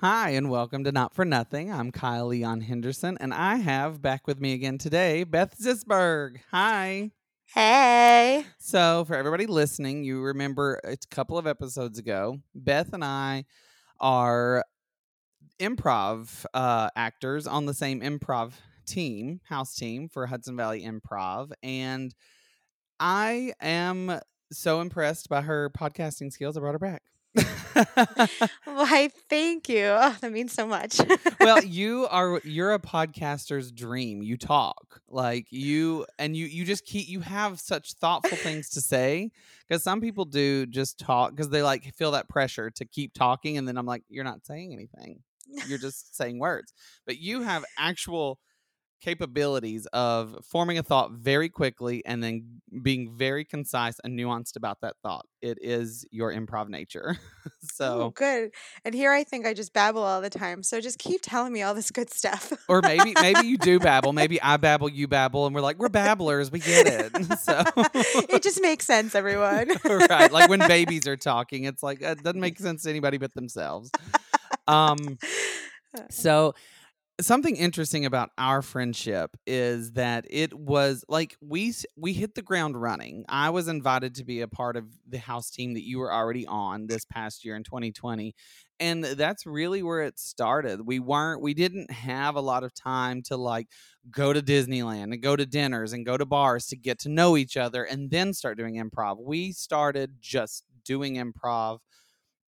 Hi, and welcome to Not for Nothing. I'm Kyle Leon Henderson, and I have back with me again today Beth Zisberg. Hi. Hey. So, for everybody listening, you remember a couple of episodes ago, Beth and I are improv uh, actors on the same improv team, house team for Hudson Valley Improv. And I am so impressed by her podcasting skills. I brought her back. Why, thank you. Oh, that means so much. well, you are you're a podcaster's dream. You talk like you and you you just keep you have such thoughtful things to say because some people do just talk because they like feel that pressure to keep talking and then I'm like you're not saying anything. You're just saying words. But you have actual capabilities of forming a thought very quickly and then being very concise and nuanced about that thought. It is your improv nature. so oh, good. And here I think I just babble all the time. So just keep telling me all this good stuff. or maybe maybe you do babble. Maybe I babble, you babble, and we're like we're babblers. We get it. So it just makes sense, everyone. right, like when babies are talking, it's like it doesn't make sense to anybody but themselves. Um. So something interesting about our friendship is that it was like we we hit the ground running. I was invited to be a part of the house team that you were already on this past year in 2020 and that's really where it started. We weren't we didn't have a lot of time to like go to Disneyland and go to dinners and go to bars to get to know each other and then start doing improv. We started just doing improv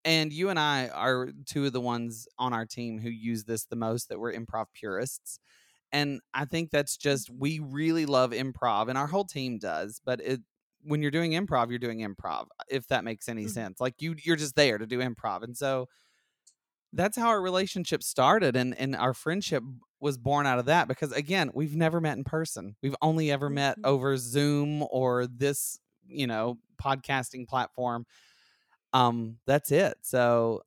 and you and I are two of the ones on our team who use this the most that we're improv purists. And I think that's just we really love improv and our whole team does, but it when you're doing improv, you're doing improv, if that makes any mm-hmm. sense. Like you you're just there to do improv. And so that's how our relationship started and and our friendship was born out of that because again, we've never met in person. We've only ever met mm-hmm. over Zoom or this, you know, podcasting platform um, that's it. So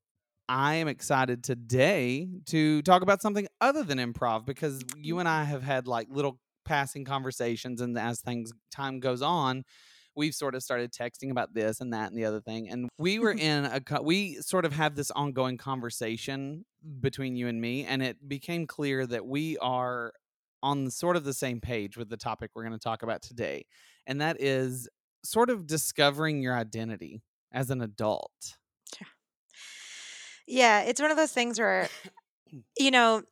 I am excited today to talk about something other than improv because you and I have had like little passing conversations, and as things time goes on, we've sort of started texting about this and that and the other thing. And we were in a we sort of have this ongoing conversation between you and me, and it became clear that we are on sort of the same page with the topic we're going to talk about today, and that is sort of discovering your identity as an adult. Yeah. Yeah, it's one of those things where, you know,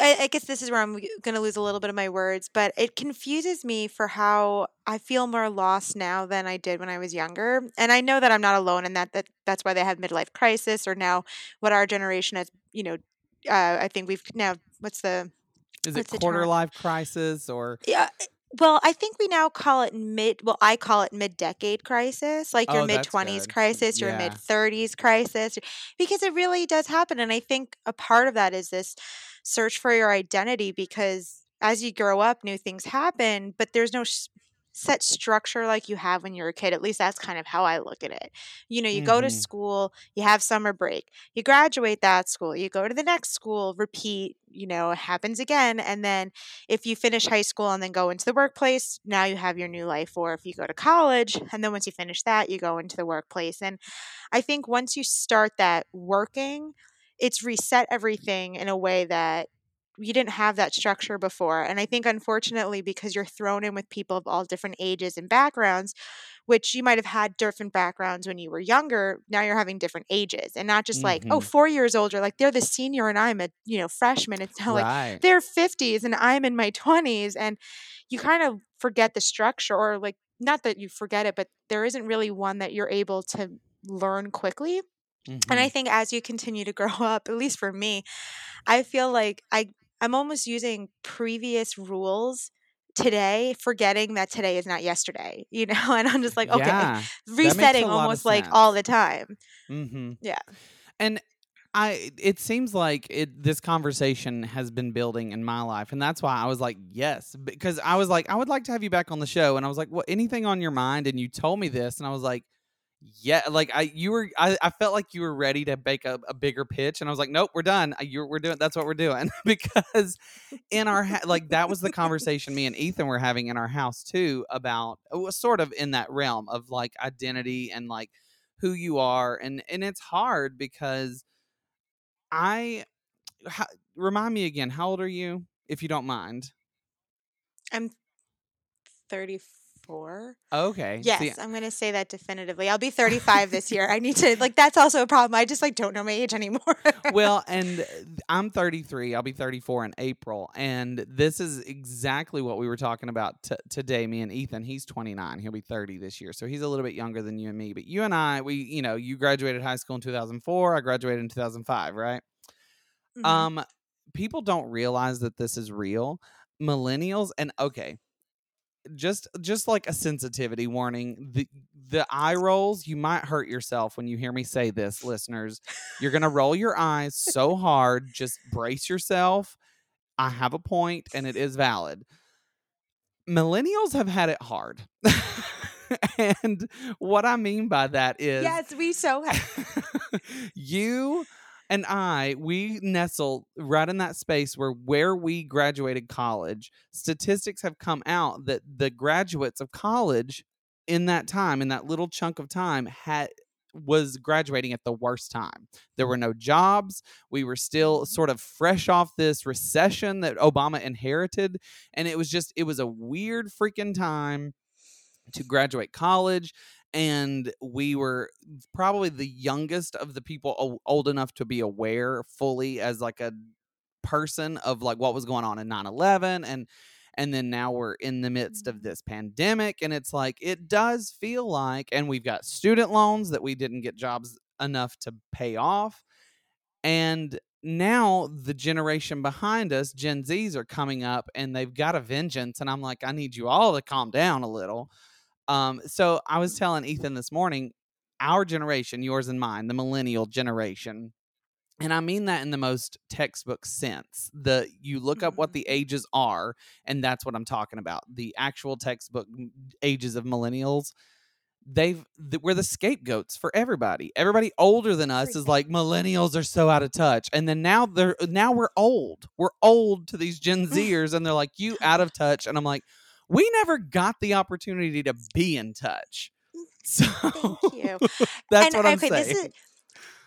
I, I, guess this is where I'm going to lose a little bit of my words, but it confuses me for how I feel more lost now than I did when I was younger. And I know that I'm not alone in that. That that's why they have midlife crisis, or now what our generation has. You know, uh, I think we've now. What's the? Is it quarter life crisis or? Yeah, well, I think we now call it mid. Well, I call it mid-decade crisis, like your oh, mid twenties crisis, your yeah. mid thirties crisis, because it really does happen. And I think a part of that is this search for your identity, because as you grow up, new things happen, but there's no set structure like you have when you're a kid. At least that's kind of how I look at it. You know, you mm-hmm. go to mm-hmm. school, you have summer break, you graduate that school, you go to the next school, repeat, you know, it happens again. And then if you finish high school and then go into the workplace, now you have your new life. Or if you go to college and then once you finish that, you go into the workplace. And I think once you start that working, it's reset everything in a way that you didn't have that structure before. And I think, unfortunately, because you're thrown in with people of all different ages and backgrounds, which you might have had different backgrounds when you were younger, now you're having different ages and not just like, oh, mm-hmm. four years older, like they're the senior and I'm a, you know, freshman. It's not right. like they're 50s and I'm in my 20s. And you kind of forget the structure or like, not that you forget it, but there isn't really one that you're able to learn quickly. Mm-hmm. And I mm-hmm. think as you continue to grow up, at least for me, I feel like I I'm almost using previous rules today, forgetting that today is not yesterday, you know? And I'm just like, okay, yeah, resetting almost like all the time. Mm-hmm. Yeah. And I it seems like it this conversation has been building in my life and that's why I was like yes because I was like I would like to have you back on the show and I was like well anything on your mind and you told me this and I was like yeah like i you were i, I felt like you were ready to make a, a bigger pitch and i was like nope we're done you we're doing that's what we're doing because in our ha- like that was the conversation me and ethan were having in our house too about it was sort of in that realm of like identity and like who you are and and it's hard because I remind me again. How old are you, if you don't mind? I'm 34 four. Okay. Yes, See, I'm gonna say that definitively. I'll be 35 this year. I need to like that's also a problem. I just like don't know my age anymore. well, and I'm 33. I'll be 34 in April, and this is exactly what we were talking about t- today. Me and Ethan. He's 29. He'll be 30 this year, so he's a little bit younger than you and me. But you and I, we, you know, you graduated high school in 2004. I graduated in 2005, right? Mm-hmm. Um, people don't realize that this is real. Millennials, and okay, just just like a sensitivity warning the the eye rolls you might hurt yourself when you hear me say this listeners. You're going to roll your eyes so hard just brace yourself. I have a point and it is valid. Millennials have had it hard. And what i mean by that is yes we so have you and I, we nestle right in that space where where we graduated college. Statistics have come out that the graduates of college in that time, in that little chunk of time, had was graduating at the worst time. There were no jobs. We were still sort of fresh off this recession that Obama inherited. And it was just, it was a weird freaking time to graduate college and we were probably the youngest of the people old enough to be aware fully as like a person of like what was going on in 9-11 and and then now we're in the midst of mm-hmm. this pandemic and it's like it does feel like and we've got student loans that we didn't get jobs enough to pay off and now the generation behind us gen z's are coming up and they've got a vengeance and i'm like i need you all to calm down a little um, so I was telling Ethan this morning, our generation, yours and mine, the millennial generation, and I mean that in the most textbook sense. The you look up what mm-hmm. the ages are, and that's what I'm talking about. The actual textbook ages of millennials. They've we're the scapegoats for everybody. Everybody older than us is like millennials are so out of touch, and then now they're now we're old. We're old to these Gen Zers, and they're like you out of touch, and I'm like, we never got the opportunity to be in touch. Mm, so Thank you. that's and, what I'm okay, saying. Is,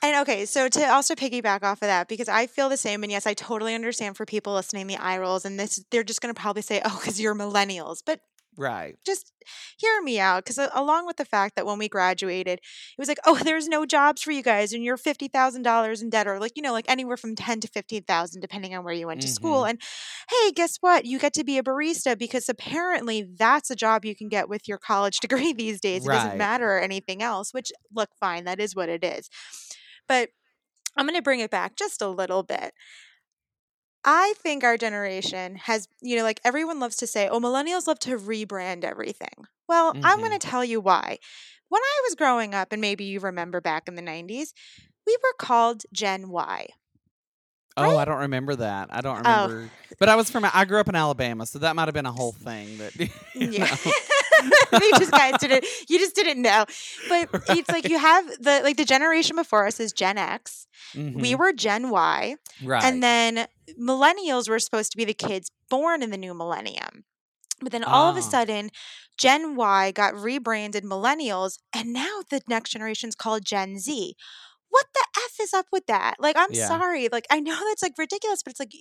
and okay, so to also piggyback off of that, because I feel the same, and yes, I totally understand for people listening the eye rolls, and this they're just going to probably say, "Oh, because you're millennials," but Right. Just hear me out because along with the fact that when we graduated, it was like, oh, there's no jobs for you guys, and you're fifty thousand dollars in debt, or like you know, like anywhere from ten to fifteen thousand, depending on where you went to school. Mm-hmm. And hey, guess what? You get to be a barista because apparently that's a job you can get with your college degree these days. It doesn't matter or anything else. Which look, fine, that is what it is. But I'm going to bring it back just a little bit. I think our generation has, you know, like everyone loves to say, oh, millennials love to rebrand everything. Well, I'm going to mm-hmm. tell you why. When I was growing up, and maybe you remember back in the 90s, we were called Gen Y. Oh, I don't remember that. I don't Oh, remember. But I was from I grew up in Alabama, so that might have been a whole thing that yeah. you just guys didn't you just didn't know. But it's like you have the like the generation before us is Gen X. We Mhm. were Gen Y. Right. And then millennials were supposed to be the kids born in the new millennium. But then all of a ah. sudden, Gen Y got rebranded millennials, and now the next generation is called Gen Z what the f is up with that like i'm yeah. sorry like i know that's like ridiculous but it's like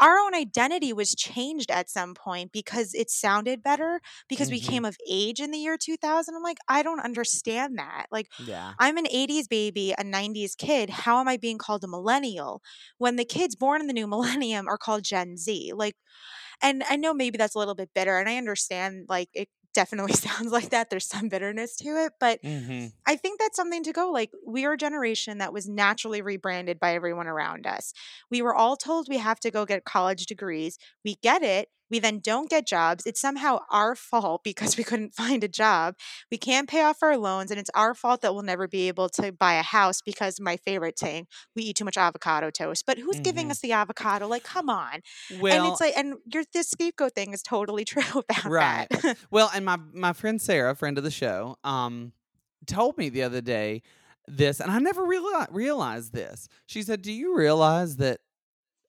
our own identity was changed at some point because it sounded better because mm-hmm. we came of age in the year 2000 i'm like i don't understand that like yeah i'm an 80s baby a 90s kid how am i being called a millennial when the kids born in the new millennium are called gen z like and I know maybe that's a little bit bitter, and I understand like it definitely sounds like that. There's some bitterness to it, but mm-hmm. I think that's something to go. Like, we are a generation that was naturally rebranded by everyone around us. We were all told we have to go get college degrees. We get it. We then don't get jobs. It's somehow our fault because we couldn't find a job. We can't pay off our loans, and it's our fault that we'll never be able to buy a house because my favorite saying, we eat too much avocado toast. But who's mm-hmm. giving us the avocado? Like, come on. Well, and it's like, and your this scapegoat thing is totally true about right. that. well, and my my friend Sarah, friend of the show, um, told me the other day this, and I never realized realized this. She said, "Do you realize that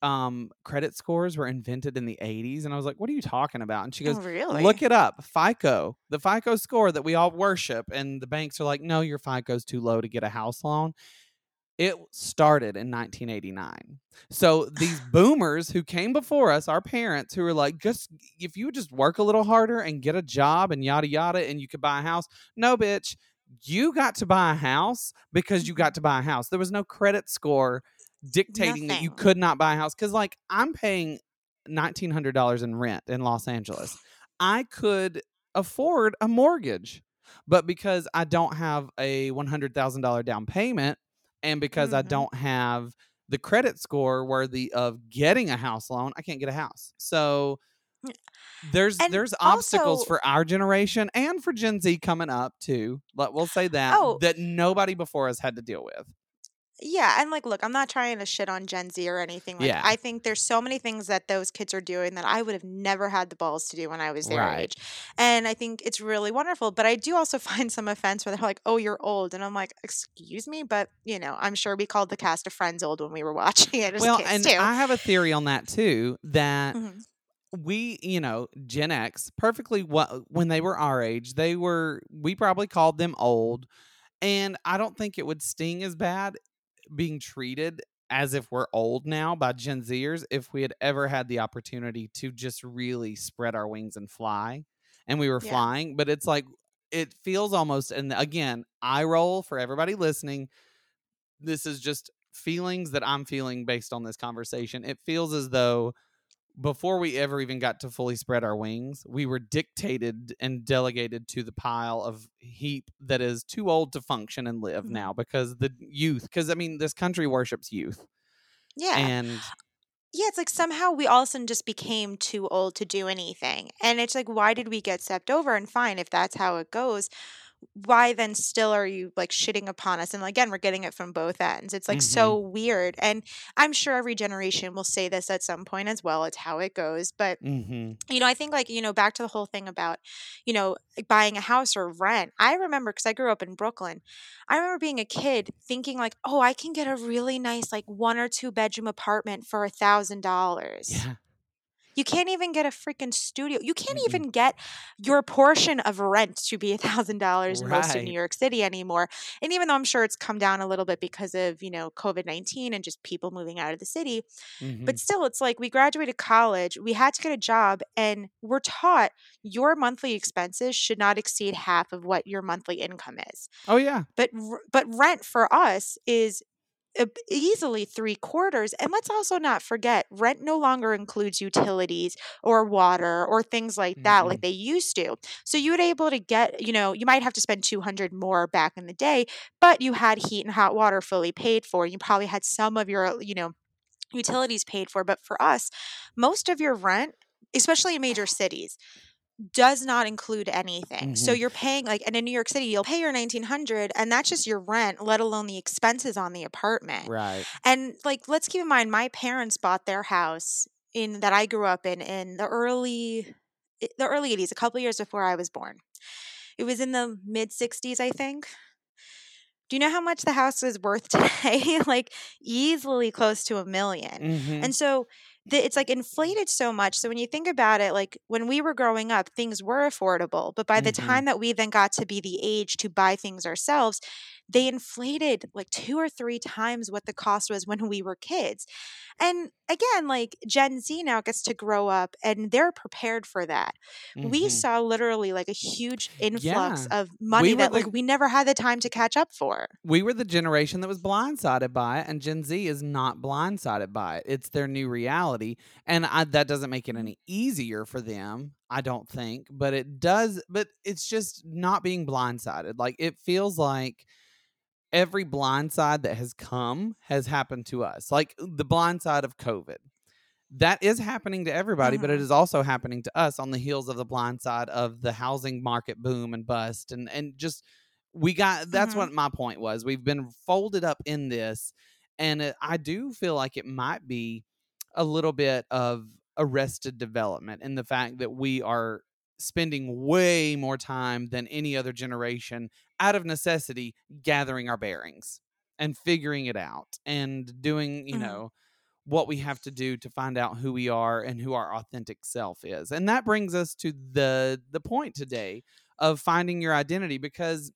um, credit scores were invented in the 80s. And I was like, what are you talking about? And she goes, oh, really? Look it up. FICO, the FICO score that we all worship. And the banks are like, no, your FICO's too low to get a house loan. It started in 1989. So these boomers who came before us, our parents, who were like, just if you just work a little harder and get a job and yada yada, and you could buy a house. No, bitch, you got to buy a house because you got to buy a house. There was no credit score dictating Nothing. that you could not buy a house. Because like I'm paying nineteen hundred dollars in rent in Los Angeles. I could afford a mortgage. But because I don't have a $100,000 down payment and because mm-hmm. I don't have the credit score worthy of getting a house loan, I can't get a house. So there's and there's obstacles for our generation and for Gen Z coming up too. But we'll say that oh, that nobody before us had to deal with. Yeah, and like, look, I'm not trying to shit on Gen Z or anything. Like, Yeah. I think there's so many things that those kids are doing that I would have never had the balls to do when I was their Right. age. And I think it's really wonderful. But I do also find some offense where they're like, oh, you're old. And I'm like, excuse me? But, you know, I'm sure we called the cast of Friends old when we were watching it as Well, and too. I have a theory on that too that Mhm. we, you know, Gen X, perfectly what when they were our age, they were we probably called them old. And I don't think it would sting as bad being treated as if we're old now by Gen Zers if we had ever had the opportunity to just really spread our wings and fly. And we were yeah. flying, but it's like it feels almost and again, I roll for everybody listening. This is just feelings that I'm feeling based on this conversation. It feels as though before we ever even got to fully spread our wings, we were dictated and delegated to the pile of heap that is too old to function and live mm-hmm. now because the youth, because I mean, this country worships youth. Yeah. And yeah, it's like somehow we all of a sudden just became too old to do anything. And it's like, why did we get stepped over? And fine, if that's how it goes, why then still are you like shitting upon us? And again, we're getting it from both ends. It's like mm-hmm. so weird. And I'm sure every generation will say this at some point as well. It's how it goes. But, mm-hmm. you know, I think like, you know, back to the whole thing about, you know, buying a house or rent. I remember because I grew up in Brooklyn. I remember being a kid thinking like, oh, I can get a really nice, like one or two bedroom apartment for a thousand dollars. You can't even get a freaking studio. You can't mm-hmm. even get your portion of rent to be a thousand dollars in most of New York City anymore. And even though I'm sure it's come down a little bit because of you know COVID nineteen and just people moving out of the city, mm-hmm. but still, it's like we graduated college, we had to get a job, and we're taught your monthly expenses should not exceed half of what your monthly income is. Oh yeah, but but rent for us is easily three quarters. And let's also not forget rent no longer includes utilities or water or things like that, mm-hmm. like they used to. So you would able to get, you know, you might have to spend 200 more back in the day, but you had heat and hot water fully paid for. You probably had some of your, you know, utilities paid for. But for us, most of your rent, especially in major cities, does not include anything. Mm-hmm. So you're paying like and in New York City you'll pay your 1900 and that's just your rent let alone the expenses on the apartment. Right. And like let's keep in mind my parents bought their house in that I grew up in in the early the early 80s a couple years before I was born. It was in the mid 60s I think. Do you know how much the house is worth today? like easily close to a 1000000 mm-hmm. And so the, it's like inflated so much. So when you think about it, like when we were growing up, things were affordable. But by the mm-hmm. time that we then got to be the age to buy things ourselves, they inflated like two or three times what the cost was when we were kids. And again, like Gen Z now gets to grow up and they're prepared for that. Mm-hmm. We saw literally like a huge influx yeah. of money we that the, like we never had the time to catch up for. We were the generation that was blindsided by it, and Gen Z is not blindsided by it. It's their new reality. And I, that doesn't make it any easier for them. I don't think, but it does. But it's just not being blindsided. Like it feels like every blind side that has come has happened to us. Like the blind side of COVID. That is happening to everybody, mm-hmm. but it mm-hmm. also happening to us on the heels of the blind side of the housing market boom and bust and and just we got that's mm-hmm. what my point was. We've been folded up in this and it, I do feel like it might be a little bit of arrested development in the fact that we are spending way more time than any other generation out of necessity gathering our bearings and figuring it out and doing, you mm-hmm. know, what we have to do to find out who we are and who our authentic self is. And that brings us to the the point today of finding your identity because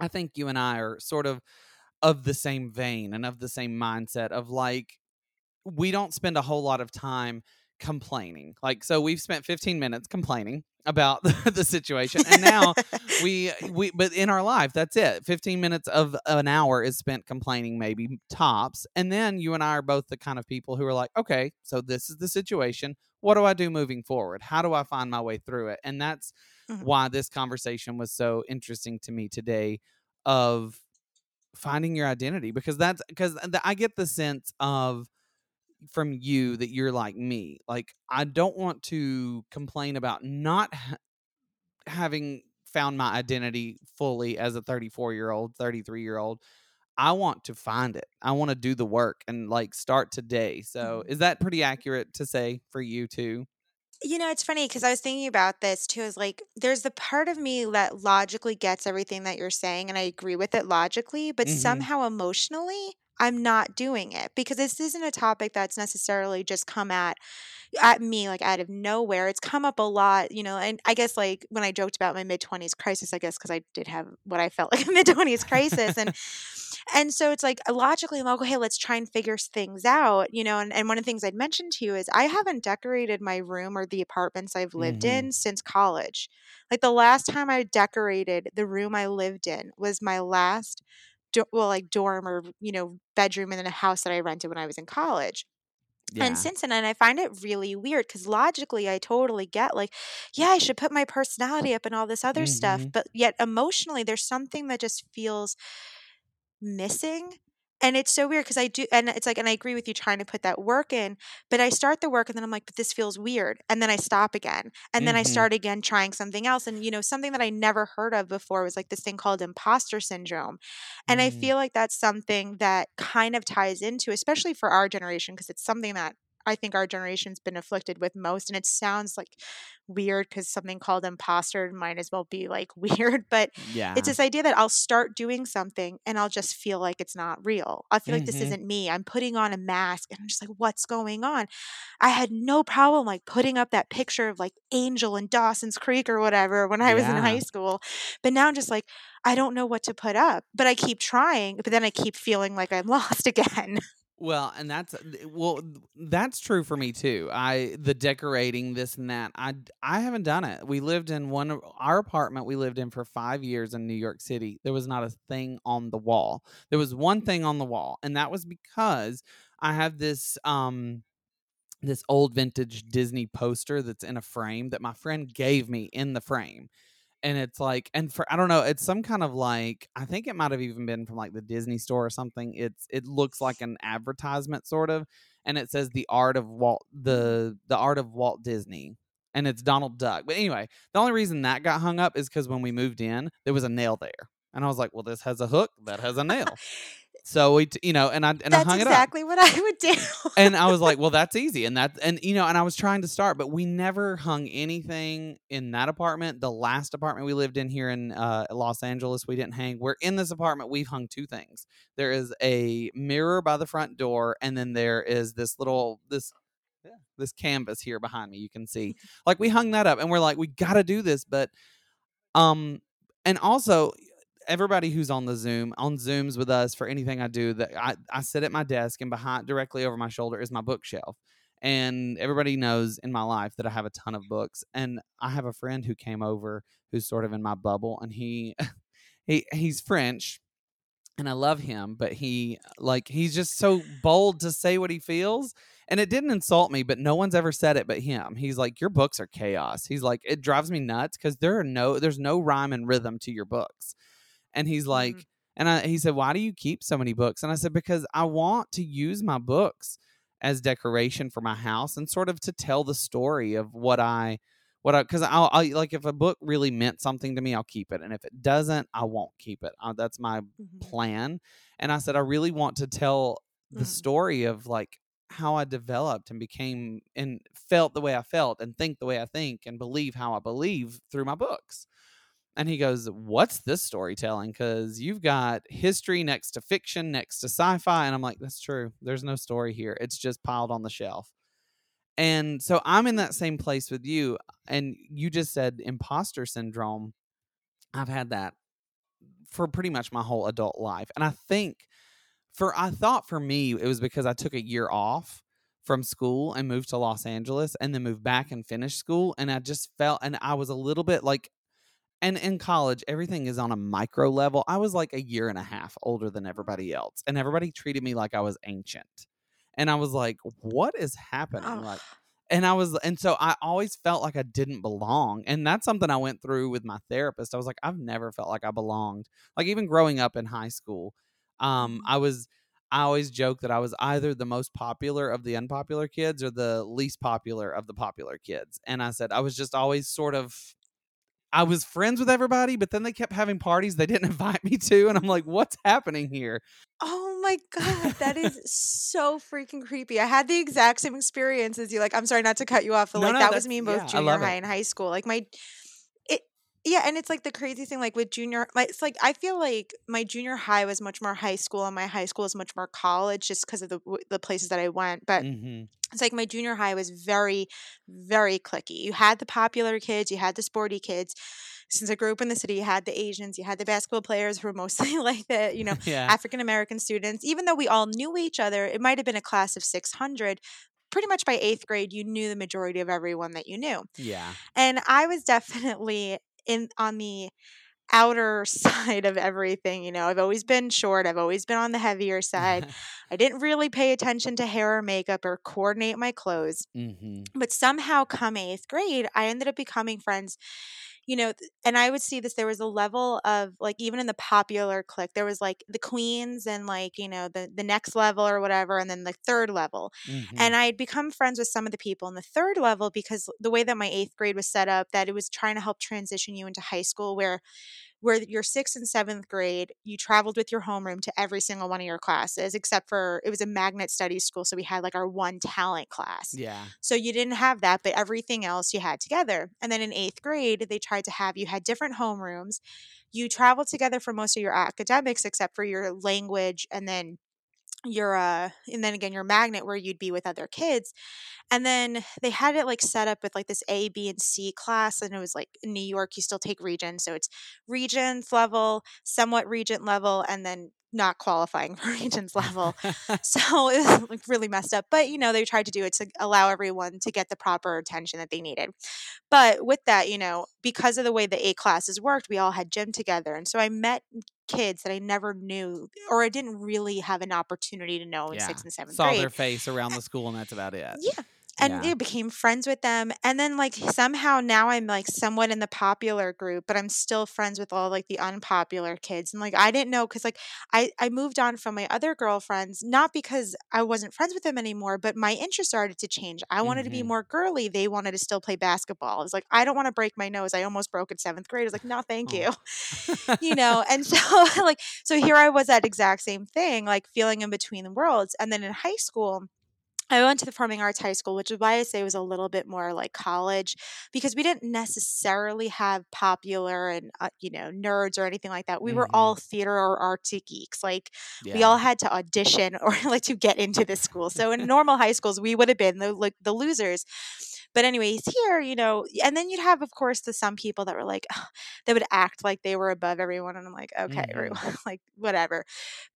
I think you and I are sort of of the same vein and of the same mindset of like we don't spend a whole lot of time complaining. Like so we've spent 15 minutes complaining about the situation and now we we but in our life that's it 15 minutes of an hour is spent complaining maybe tops and then you and i are both the kind of people who are like okay so this is the situation what do i do moving forward how do i find my way through it and that's mm-hmm. why this conversation was so interesting to me today of finding your identity because that's because i get the sense of from you that you're like me. Like I don't want to complain about not ha- having found my identity fully as a 34 year old, 33 year old. I want to find it. I want to do the work and like start today. So, mm-hmm. is that pretty accurate to say for you too? You know, it's funny because I was thinking about this too. Is like, there's the part of me that logically gets everything that you're saying, and I agree with it logically, but mm-hmm. somehow emotionally, I'm not doing it because this isn't a topic that's necessarily just come at at me like out of nowhere. It's come up a lot, you know, and I guess like when I joked about my mid 20s crisis, I guess because I did have what I felt like a mid 20s crisis and and so it's like logically I'm like, okay, let's try and figure things out, you know, and, and one of the things I'd mentioned to you is I haven't decorated my room or the apartments I've lived mm-hmm. in since college. Like the last time I decorated the room I lived in was my last do- well like dorm or you know bedroom in a house that I rented when I was in college. Yeah. And since then, and I find it really weird because logically, I totally get like, yeah, I should put my personality up and all this other mm-hmm. stuff. But yet, emotionally, there's something that just feels missing and it's so weird because I do, and it's like, and I agree with you trying to put that work in, but I start the work and then I'm like, but this feels weird. And then I stop again. And then I mm-hmm. start again trying something else. And, you know, something that I never heard of before was like this thing called imposter syndrome. And I mm. feel like that's something that kind of ties into, especially for our generation, because it's something that I think our generation's been afflicted with most. And it sounds like weird because something called imposter might as well be like weird. But yeah. it's this idea that I'll start doing something and I'll just feel like it's not real. I feel mm-hmm. like this mm-hmm. isn't me. I'm putting on a mask and I'm just like, what's going on? I had no problem like putting up that picture of like Angel in Dawson's Creek or whatever when I was in high school. But now I'm just like, I don't know what to put up, but I keep trying, but then I keep feeling like I'm lost again. Well, and that's well, that's true for me too. I the decorating this and that. I I haven't done it. We lived in one our apartment we lived in for 5 years in New York City. There was not a thing on the wall. There was one thing on the wall, and that was because I have this um this old vintage Disney poster that's in a frame that my friend gave me in the frame and it's like and for i don't know it's some kind of like i think it might have even been from like the disney store or something it's it looks like an advertisement sort of and it says the art of walt the the art of walt disney and it's donald duck but anyway the only reason that got hung up is because when we moved in there was a nail there and i was like well this has a hook that has a nail so we, t- you know, and I and that's I hung exactly it up. Exactly what I would do. and I was like, well, that's easy, and that, and you know, and I was trying to start, but we never hung anything in that apartment. The last apartment we lived in here in uh, Los Angeles, we didn't hang. We're in this apartment. We've hung two things. There is a mirror by the front door, and then there is this little this this canvas here behind me. You can see, like, we hung that up, and we're like, we got to do this, but um, and also everybody who's on the Zoom, on Zooms with us for anything I do, that I, I sit at my desk and behind directly over my shoulder is my bookshelf. And everybody knows in my life that I have a ton of books. And I have a friend who came over who's sort of in my bubble and he he he's French and I love him, but he like he's just so bold to say what he feels. And it didn't insult me, but no one's ever said it but him. He's like, Your books are chaos. He's like, it drives me nuts because there are no there's no rhyme and rhythm to your books. And he's like, mm-hmm. and I, he said, why do you keep so many books? And I said, because I want to use my books as decoration for my house and sort of to tell the story of what I, what I, because I'll, I'll, like if a book really meant something to me, I'll keep it, and if it doesn't, I won't keep it. Uh, that's my mm-hmm. plan. And I said, I really want to tell the mm-hmm. story of like how I developed and became and felt the way I felt and think the way I think and believe how I believe through my books. And he goes, What's this storytelling? Because you've got history next to fiction, next to sci fi. And I'm like, That's true. There's no story here. It's just piled on the shelf. And so I'm in that same place with you. And you just said imposter syndrome. I've had that for pretty much my whole adult life. And I think for I thought for me it was because I took a year off from school and moved to Los Angeles and then moved back and finished school and I just felt and I was a little bit like and in college everything is on a micro level. I was like a year and a half older than everybody else and everybody treated me like I was ancient. And I was like, what is happening? Oh. Like and I was and so I always felt like I didn't belong. And that's something I went through with my therapist. I was like, I've never felt like I belonged. Like even growing up in high school, um, mm-hmm. I was I always joke that I was either the most popular of the unpopular kids or the least popular of the popular kids. And I said I was just always sort of I was friends with everybody, but then they kept having parties they didn't invite me to. And I'm like, what's happening here? Oh my God. That is so freaking creepy. I had the exact same experience as you. Like, I'm sorry not to cut you off, but no, like no, that was me in both yeah, junior high it. and high school. Like my yeah, and it's like the crazy thing, like with junior, like it's like I feel like my junior high was much more high school, and my high school was much more college, just because of the the places that I went. But mm-hmm. it's like my junior high was very, very cliquey. You had the popular kids, you had the sporty kids. Since I grew up in the city, you had the Asians, you had the basketball players who were mostly like the you know yeah. African American students. Even though we all knew each other, it might have been a class of six hundred, pretty much by eighth grade, you knew the majority of everyone that you knew. Yeah. And I was definitely in on the outer side of everything. You know, I've always been short, I've always been on the heavier side. I didn't really pay attention to hair or makeup or coordinate my clothes. Mm-hmm. But somehow, come eighth grade, I ended up becoming friends you know, and I would see this. There was a level of like even in the popular clique, there was like the queens and like you know the the next level or whatever, and then the third level. Mm-hmm. And I had become friends with some of the people in the third level because the way that my eighth grade was set up, that it was trying to help transition you into high school, where where your sixth and seventh grade, you traveled with your homeroom to every single one of your classes, except for it was a magnet studies school. So we had like our one talent class. Yeah. So you didn't have that, but everything else you had together. And then in eighth grade, they tried to have you had different homerooms. You traveled together for most of your academics, except for your language and then your uh and then again your magnet where you'd be with other kids and then they had it like set up with like this A, B, and C class. And it was like New York, you still take Regents. So it's Regents level, somewhat Regent level, and then not qualifying for Regents level. so it was like really messed up. But you know, they tried to do it to allow everyone to get the proper attention that they needed. But with that, you know, because of the way the A classes worked, we all had gym together. And so I met kids that I never knew or I didn't really have an opportunity to know in yeah. sixth and seventh Saw grade. Saw their face around the school and that's about it. Yeah and yeah. became friends with them and then like somehow now i'm like somewhat in the popular group but i'm still friends with all like the unpopular kids and like i didn't know because like i i moved on from my other girlfriends not because i wasn't friends with them anymore but my interest started to change i wanted mm-hmm. to be mm-hmm. more girly they wanted to still play basketball i was like i don't want to break my nose i almost broke in seventh grade i was like no thank you oh. you know and so like so here i was that exact same thing like feeling in between the worlds and then in high school I went to the Performing Arts High School, which is why I say it was a little bit more like college, because we didn't necessarily have popular and uh, you know nerds or anything like that. We mm-hmm. were all theater or artsy geeks. Like yeah. we all had to audition or like to get into this school. So in normal high schools, we would have been the like the losers. But anyways, here, you know, and then you'd have, of course, the some people that were like, they would act like they were above everyone, and I'm like, okay, mm-hmm. everyone, like whatever.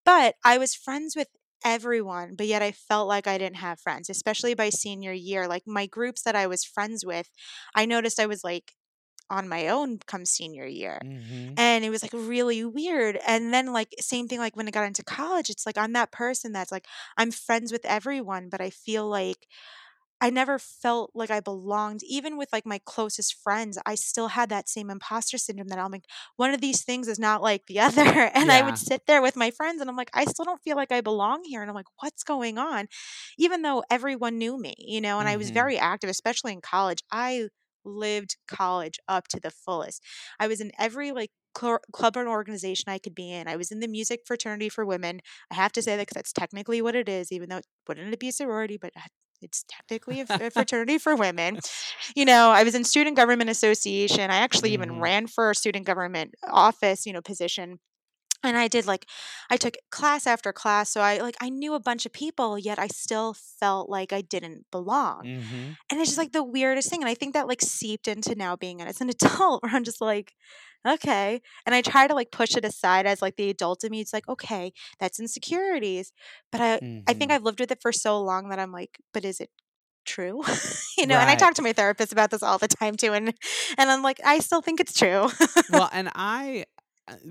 But I was friends with everyone, but yet I felt like I didn't have friends, especially by senior year. Like my groups that I was friends with, I noticed I was like on my own come senior year. Mm-hmm. And it was like really weird. And then like same thing like when I got into college, it's like I'm that person that's like I'm friends with everyone, but I feel like I never felt like I belonged. Even with like my closest friends, I still had that same imposter syndrome that I'm like, one of these things is not like the other. And yeah. I would sit there with my friends and I'm like, I still don't feel like I belong here. And I'm like, what's going on? Even though everyone knew me, you know, and mm-hmm. I was mm-hmm. very active, especially in college. I lived college up to the fullest. I was in every like club or organization I could be in. I was in the music fraternity for women. I have to say that because that's technically what it is, even though it wouldn't it be a sorority, but it's technically a, a fraternity for women. You know, I was in student government association. I actually mm-hmm. even ran for a student government office, you know, position and I did like I took class after class so I like I knew a bunch of people yet I still felt like I didn't belong. Mm-hmm. And it's just like the weirdest thing and I think that like seeped into now being as an adult where I'm just like okay and I try to like push it aside as like the adult in me it's like okay that's insecurities but I mm-hmm. I think mm-hmm. I've lived with it for so long that I'm like but is it true you know right. and i talk to my therapist about this all the time too and and i'm like i still think it's true well and i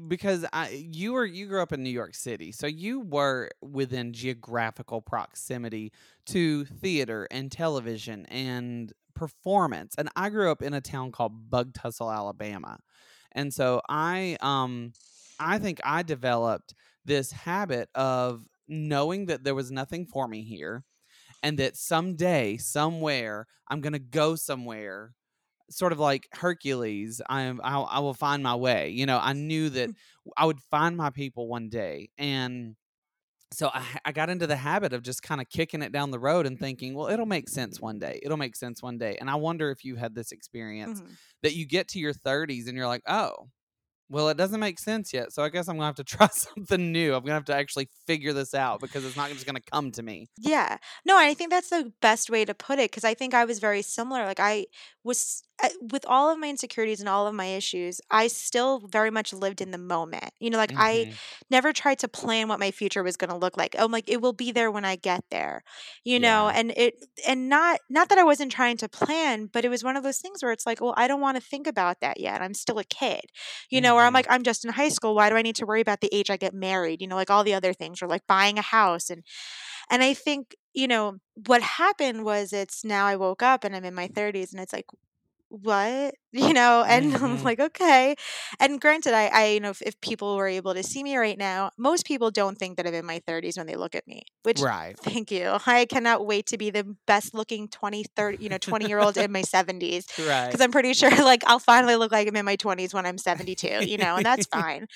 because I, you were you grew up in New York City, so you were within geographical proximity to theater and television and performance. And I grew up in a town called Bugtussle, Alabama, and so I um I think I developed this habit of knowing that there was nothing for me here and that someday somewhere I'm going to go somewhere sort of like Hercules, I am I, I will find my way. You know, I knew that. I would find my people one day, and so I, I got into the habit of just kind of kicking it down the road and thinking, well, it'll make sense one day. It'll make sense one day. And I wonder if you had this experience mm-hmm. that you get to your 30s and you're like, oh, well, it doesn't make sense yet. So I guess I'm going to have to try something new. I'm going to have to actually figure this out because it's not just going to come to me. Yeah. No, I think that's the best way to put it because I think I was very similar. Like, I was uh, with all of my insecurities and all of my issues, I still very much lived in the moment. You know, like mm-hmm. I never tried to plan what my future was going to look like. I'm like, it will be there when I get there. You know, and it and not not that I wasn't trying to plan, but it was one of those things where it's like, well, I don't want to think about that yet. I'm still a kid. You know, mm-hmm. I'm mm-hmm. like, I'm just in high school. Why do I need to worry about the age I get married? You know, like all the other things, or like buying a house and and I think you know what happened was it's now I woke up and I'm in my 30s and it's like what you know and mm-hmm. i'm like okay and granted i i you know if, if, people were able to see me right now most people don't think that i'm in my 30s when they look at me which right thank you i cannot wait to be the best looking 20 30 you know 20 year old in my 70s right because i'm pretty sure like i'll finally look like i'm in my 20s when i'm 72 you know and that's fine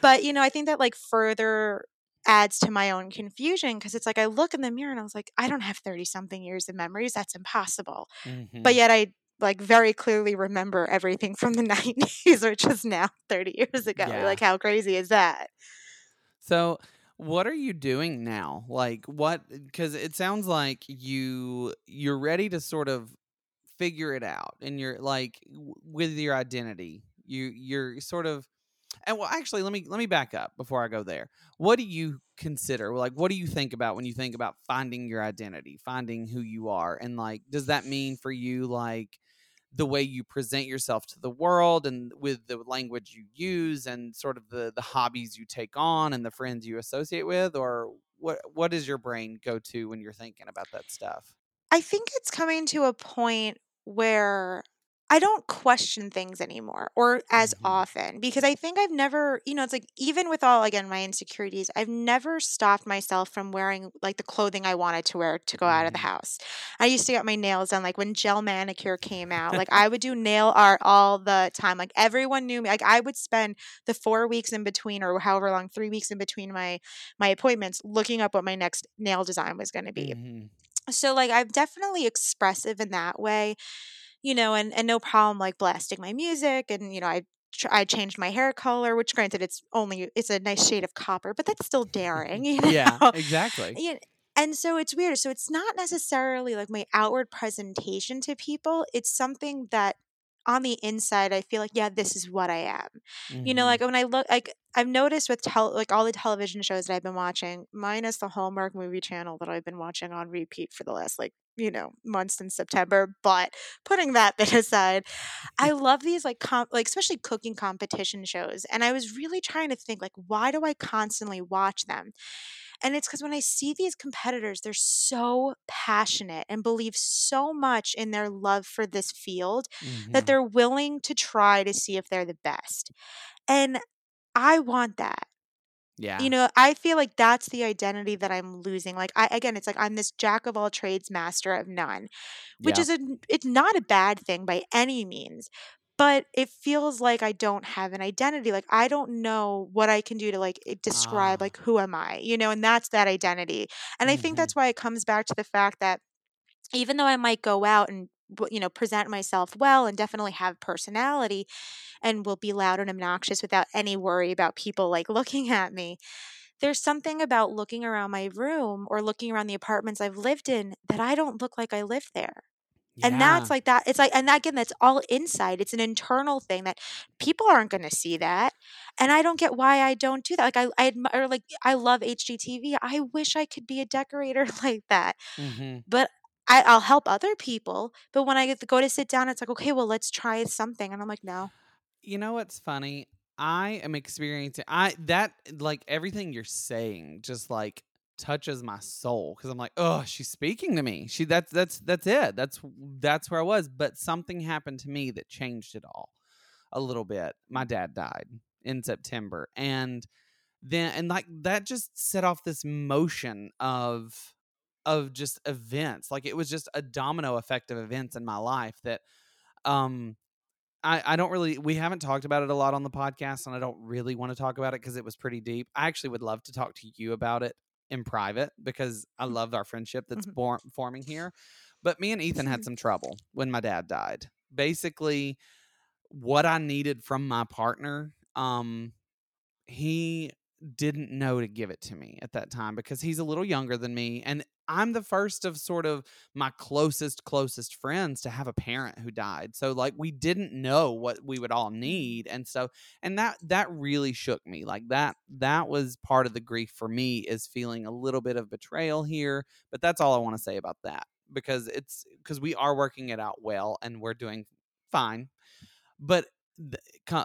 but you know i think that like further adds to my own confusion because it's like I look in the mirror and I was like, I don't have 30 something years of memories. That's impossible. Mm-hmm. But yet I like very clearly remember everything from the 90s which is now 30 years ago yeah. like how crazy is that? So what are you doing now? Like what because it sounds like you you're ready to sort of figure it out and you're like w- with your identity. You you're sort of and well actually let me let me back up before i go there. What do you consider? Like what do you think about when you think about finding your identity finding who you are and like does that mean for you like the way you present yourself to the world and with the language you use and sort of the the hobbies you take on and the friends you associate with or what what does your brain go to when you're thinking about that stuff? I think it's coming to a point where I don't question things anymore or as mm-hmm. often because I think I've never, you know, it's like even with all again my insecurities, I've never stopped myself from wearing like the clothing I wanted to wear to go out of the mm-hmm. house. I used to get my nails done like when gel manicure came out. like I would do nail art all the time. Like everyone knew me. Like I would spend the 4 weeks in between or however long, 3 weeks in between my my appointments looking up what my next nail design was going to be. Mm-hmm. So like I'm definitely expressive in that way you know, and and no problem like blasting my music, and you know, I I changed my hair color, which granted it's only it's a nice shade of copper, but that's still daring, you know? Yeah, exactly. And so it's weird. So it's not necessarily like my outward presentation to people. It's something that on the inside, I feel like, yeah, this is what I am. Mm-hmm. You know, mm-hmm. like when I look, like I've noticed with tel- like all the television shows that I've been watching, minus the Hallmark movie channel that I've been watching on repeat for the last like you know months in September. But putting that bit aside, I love these like comp- like especially cooking competition shows, and I was really trying to think like, why do I constantly watch them? And it's because when I see these competitors, they're so passionate and believe so much in their love for this field mm-hmm. that they're willing to try to see if they're the best. And I want that. Yeah. You know, I feel like that's the identity that I'm losing. Like I again, it's like I'm this jack of all trades, master of none, which yeah. is a it's not a bad thing by any means but it feels like I don't have an identity. Like I don't know what I can do to like describe ah. like who am I, you know, and that's that identity. And mm-hmm. I think mm-hmm. that's why it comes back to the fact that even though I might go out and you know, present myself well and definitely have personality and will be loud and obnoxious without any worry about people like looking at me. There's something about looking around my room or looking around the apartments I've lived in that I don't look like I live there. And that's like that. It's like, and that, again, that's all inside. It's an internal thing that people aren't going to see that. And I don't get why I don't do that. Like I, I admire, like I love HGTV. I wish I could be a decorator like that. hmm But I, I'll help other people. But when I go to sit down, it's like, okay, well, let's try something. And I'm like, no. You know what's funny? I am experiencing I that like everything you're saying just like touches my soul because I'm like, oh, she's speaking to me. She that's that's that's it. That's that's where I was. But something happened to me that changed it all a little bit. My dad died in September, and then and like that just set off this motion of of just events. Like it was just a domino effect of events in my life that um I, I don't really we haven't talked about it a lot on the podcast and I don't really want to talk about it because it was pretty deep. I actually would love to talk to you about it in private because I Mm, love our friendship that's mhm. bor- forming here. But me and Ethan had some trouble when my dad died. Basically, what I needed from my partner, um, he didn't know to give it to me at that time because he's a little younger than me and I'm the first of sort of my closest closest friends to have a parent who died. So like we didn't know what we would all Mm, need and so and that that really shook me. Like that that was part of the grief for me is feeling a little bit of betrayal here, but that's all I want to say about that because it's because we are working it out well and we're doing fine. But the,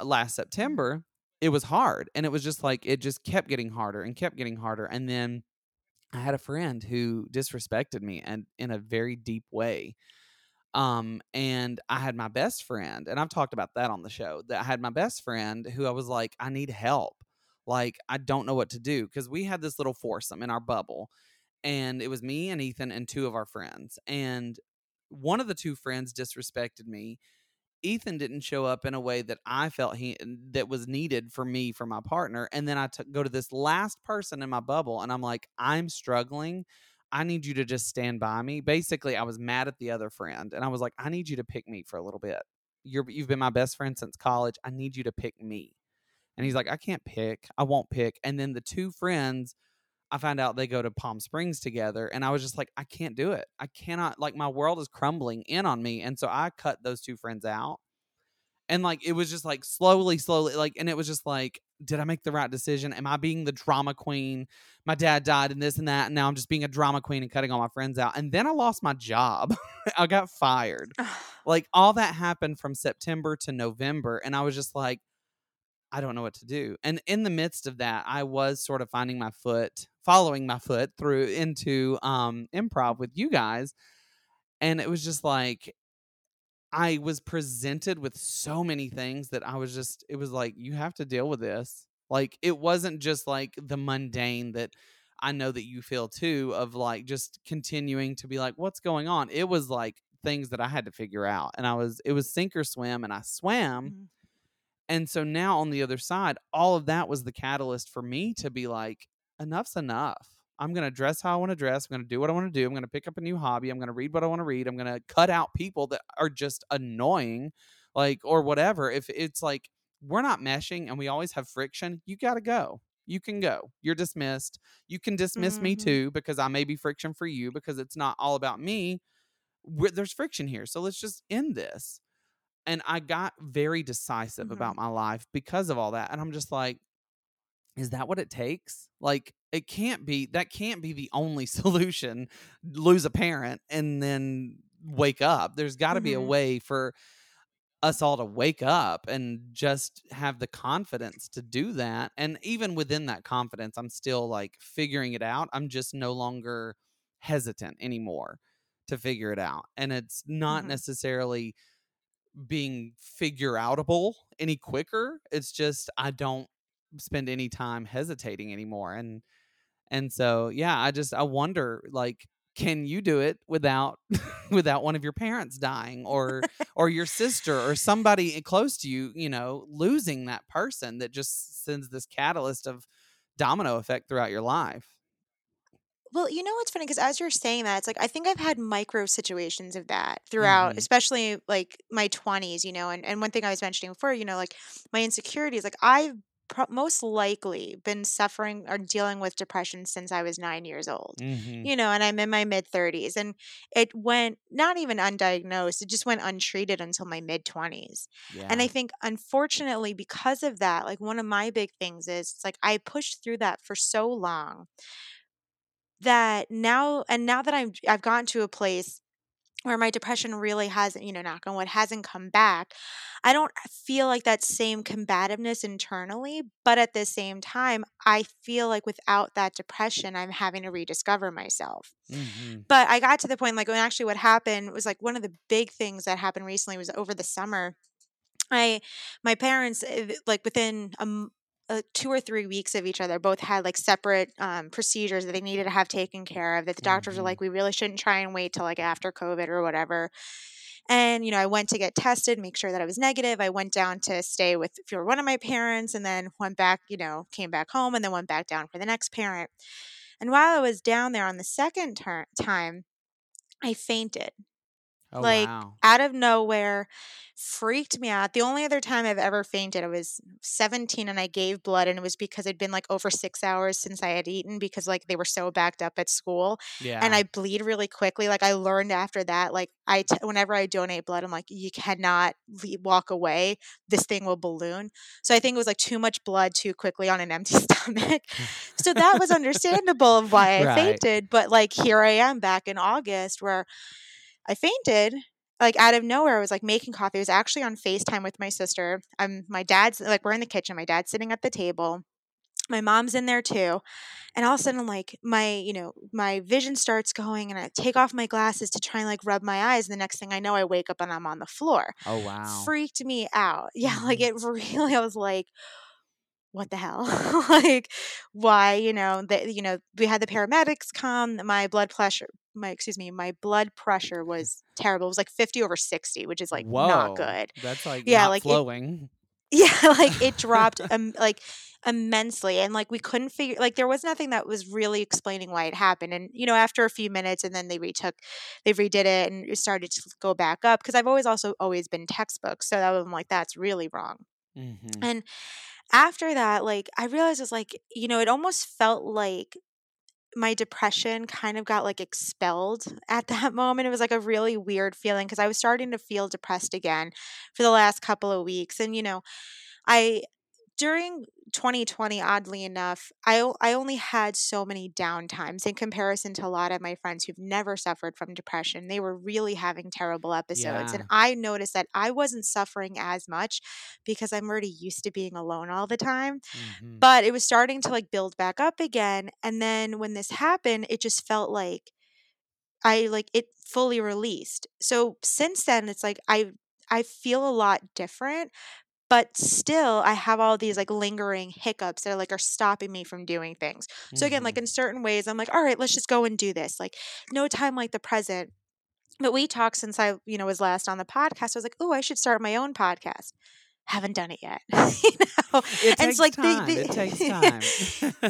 last mhm, September, it was hard. And it was just like, it just kept getting harder and kept getting harder. And then I had a friend who disrespected me and in a very deep way. Um, and I had my best friend, and I've talked about that on the show. That I had my best friend who I was like, I need help. Like, I don't know what to do. Cause we had this little foursome in our bubble, and it was me and Ethan and two of our friends. And one of the two friends disrespected me Ethan didn't show up in a way that I felt he that was needed for me for my partner. And then I t- go to this last person in my bubble, and I'm like, I'm struggling. I need you to just stand by me. Basically, I was mad at the other friend, and I was like, I need you to pick me for a little bit. You're you've been my best friend since college. I need you to pick me. And he's like, I can't pick. I won't pick. And then the two friends, I find out they go to Palm Springs together, and I was just like, I can't do it. I cannot. Like my world is crumbling in on me, and so I cut those two friends out and like it was just like slowly slowly like and it was just like did i make the right decision am i being the drama queen my dad died and this and that and now i'm just being a drama queen and cutting all my friends out and then i lost my job i got fired like all that happened from september to november and i was just like i don't know what to do and in the midst of that i was sort of finding my foot following my foot through into um improv with you guys and it was just like I was presented with so many things that I was just it was like, "You have to deal with this." Like, it wasn't just, like, the mundane that I know that you feel too of, like, just continuing to be like, "What's going on?" It was, like, things that I had to figure out, and I was it was sink or swim, and I swam, mhm, and so now on the other side, all of that was the catalyst for me to be like, enough's enough. I'm going to dress how I want to dress. I'm going to do what I want to do. I'm going to pick up a new hobby. I'm going to read what I want to read. I'm going to cut out people that are just annoying, like, or whatever. If it's like we're not meshing and we always have friction, you got to go. You can go. You're dismissed. You can dismiss me mhm, too because I may be friction for you because it's not all about me. We're, there's friction here. So let's just end this and I got very decisive mhm, about my life because of all that. And I'm just like, is that what it takes? Like, it can't be, that can't be the only solution. Lose a parent and then wake up. There's got to be a mhm, way for us all to wake up and just have the confidence to do that. And even within that confidence, I'm still like figuring it out. I'm just no longer hesitant anymore to figure it out. And it's not mhm. necessarily being figure outable any quicker. It's just I don't spend any time hesitating anymore. And and so yeah, I just I wonder like can you do it without without one of your parents dying or or your sister or somebody close to you, you know, losing that person that just sends this catalyst of domino effect throughout your life. Well, you know what's funny? Because as you're saying that, it's like I think I've had micro situations of that throughout, Mhm. especially like my 20s, you know. And, and one thing I was mentioning before, you know, like my insecurities, like I've pro- most likely been suffering or dealing with depression since I was nine years old, Mhm. you know, and I'm in my mid 30s. And it went not even undiagnosed, it just went untreated until my mid 20s. And I think, unfortunately, because of that, like one of my big things is it's like I pushed through that for so long that now and now that I'm I've gotten to a place where my depression really hasn't, you know, knock on wood, hasn't come back. I don't feel like that same combativeness internally, but at the same time, I feel like without that depression, I'm having to rediscover myself. Mhm. But I got to the point like when actually what happened was like one of the big things that happened recently was over the summer. I my parents eh, like within a uh, two or three weeks of each other both had like separate um, procedures that they needed to have taken care of that the doctors were Mhm. like we really shouldn't try and wait till like after covid or whatever. And you know i went to get tested make sure that i was negative. I went down to stay with for one of my parents and then went back you know came back home and then went back down for the next parent. And while i was down there on the second ter- time i fainted Oh like wow. out of nowhere freaked me out the only other time i've ever fainted i was 17 and i gave blood and it was because it'd been like over six hours since i had eaten because like they were so backed up at school Yeah. and i bleed really quickly like i learned after that like i t- whenever i donate blood i'm like you cannot le- walk away this thing will balloon so i think it was like too much blood too quickly on an empty stomach so that was understandable of why i Right. fainted but like here i am back in august where I fainted like out of nowhere. I was like making coffee. I was actually on FaceTime with my sister. I'm my dad's like we're in the kitchen. My dad's sitting at the table. My mom's in there too. And all of a sudden like my, you know, my vision starts going and I take off my glasses to try and like rub my eyes. And the next thing I know, I wake up and I'm on the floor. oh wow. Freaked me out. Yeah, like Mhm. it really I was like, what the hell? like why, you know, that you know, we had the paramedics come, my blood pressure my excuse me, my blood pressure was terrible. It was like 50 over 60, which is like not good. That's like Yeah, not like it flowing. yeah, like it dropped um, like immensely and like we couldn't figure like there was nothing that was really explaining why it happened and you know after a few minutes and then they retook they redid it and it started to go back up because I've always also always been textbook so that was I'm like that's really wrong Mhm. and after that, like I realized it's like, you know, it almost felt like my depression kind of got like expelled at that moment. It was like a really weird feeling because I was starting to feel depressed again for the last couple of weeks. And, you know, I during 2020, oddly enough, I, I only had so many downtimes in comparison to a lot of my friends who've never suffered from depression. They were really having terrible episodes. And I noticed that I wasn't suffering as much because I'm already used to being alone all the time. Mhm. But it was starting to like build back up again. And then when this happened, it just felt like I like it fully released. So since then, it's like I I feel a lot different but still i have all these like lingering hiccups that are like are stopping me from doing things. So again like Mhm. in certain ways i'm like all right let's just go and do this like no time like the present. But we talked since i you know was last on the podcast i was like oh i should start my own podcast haven't done it yet you know It and it's like the, time. It takes time.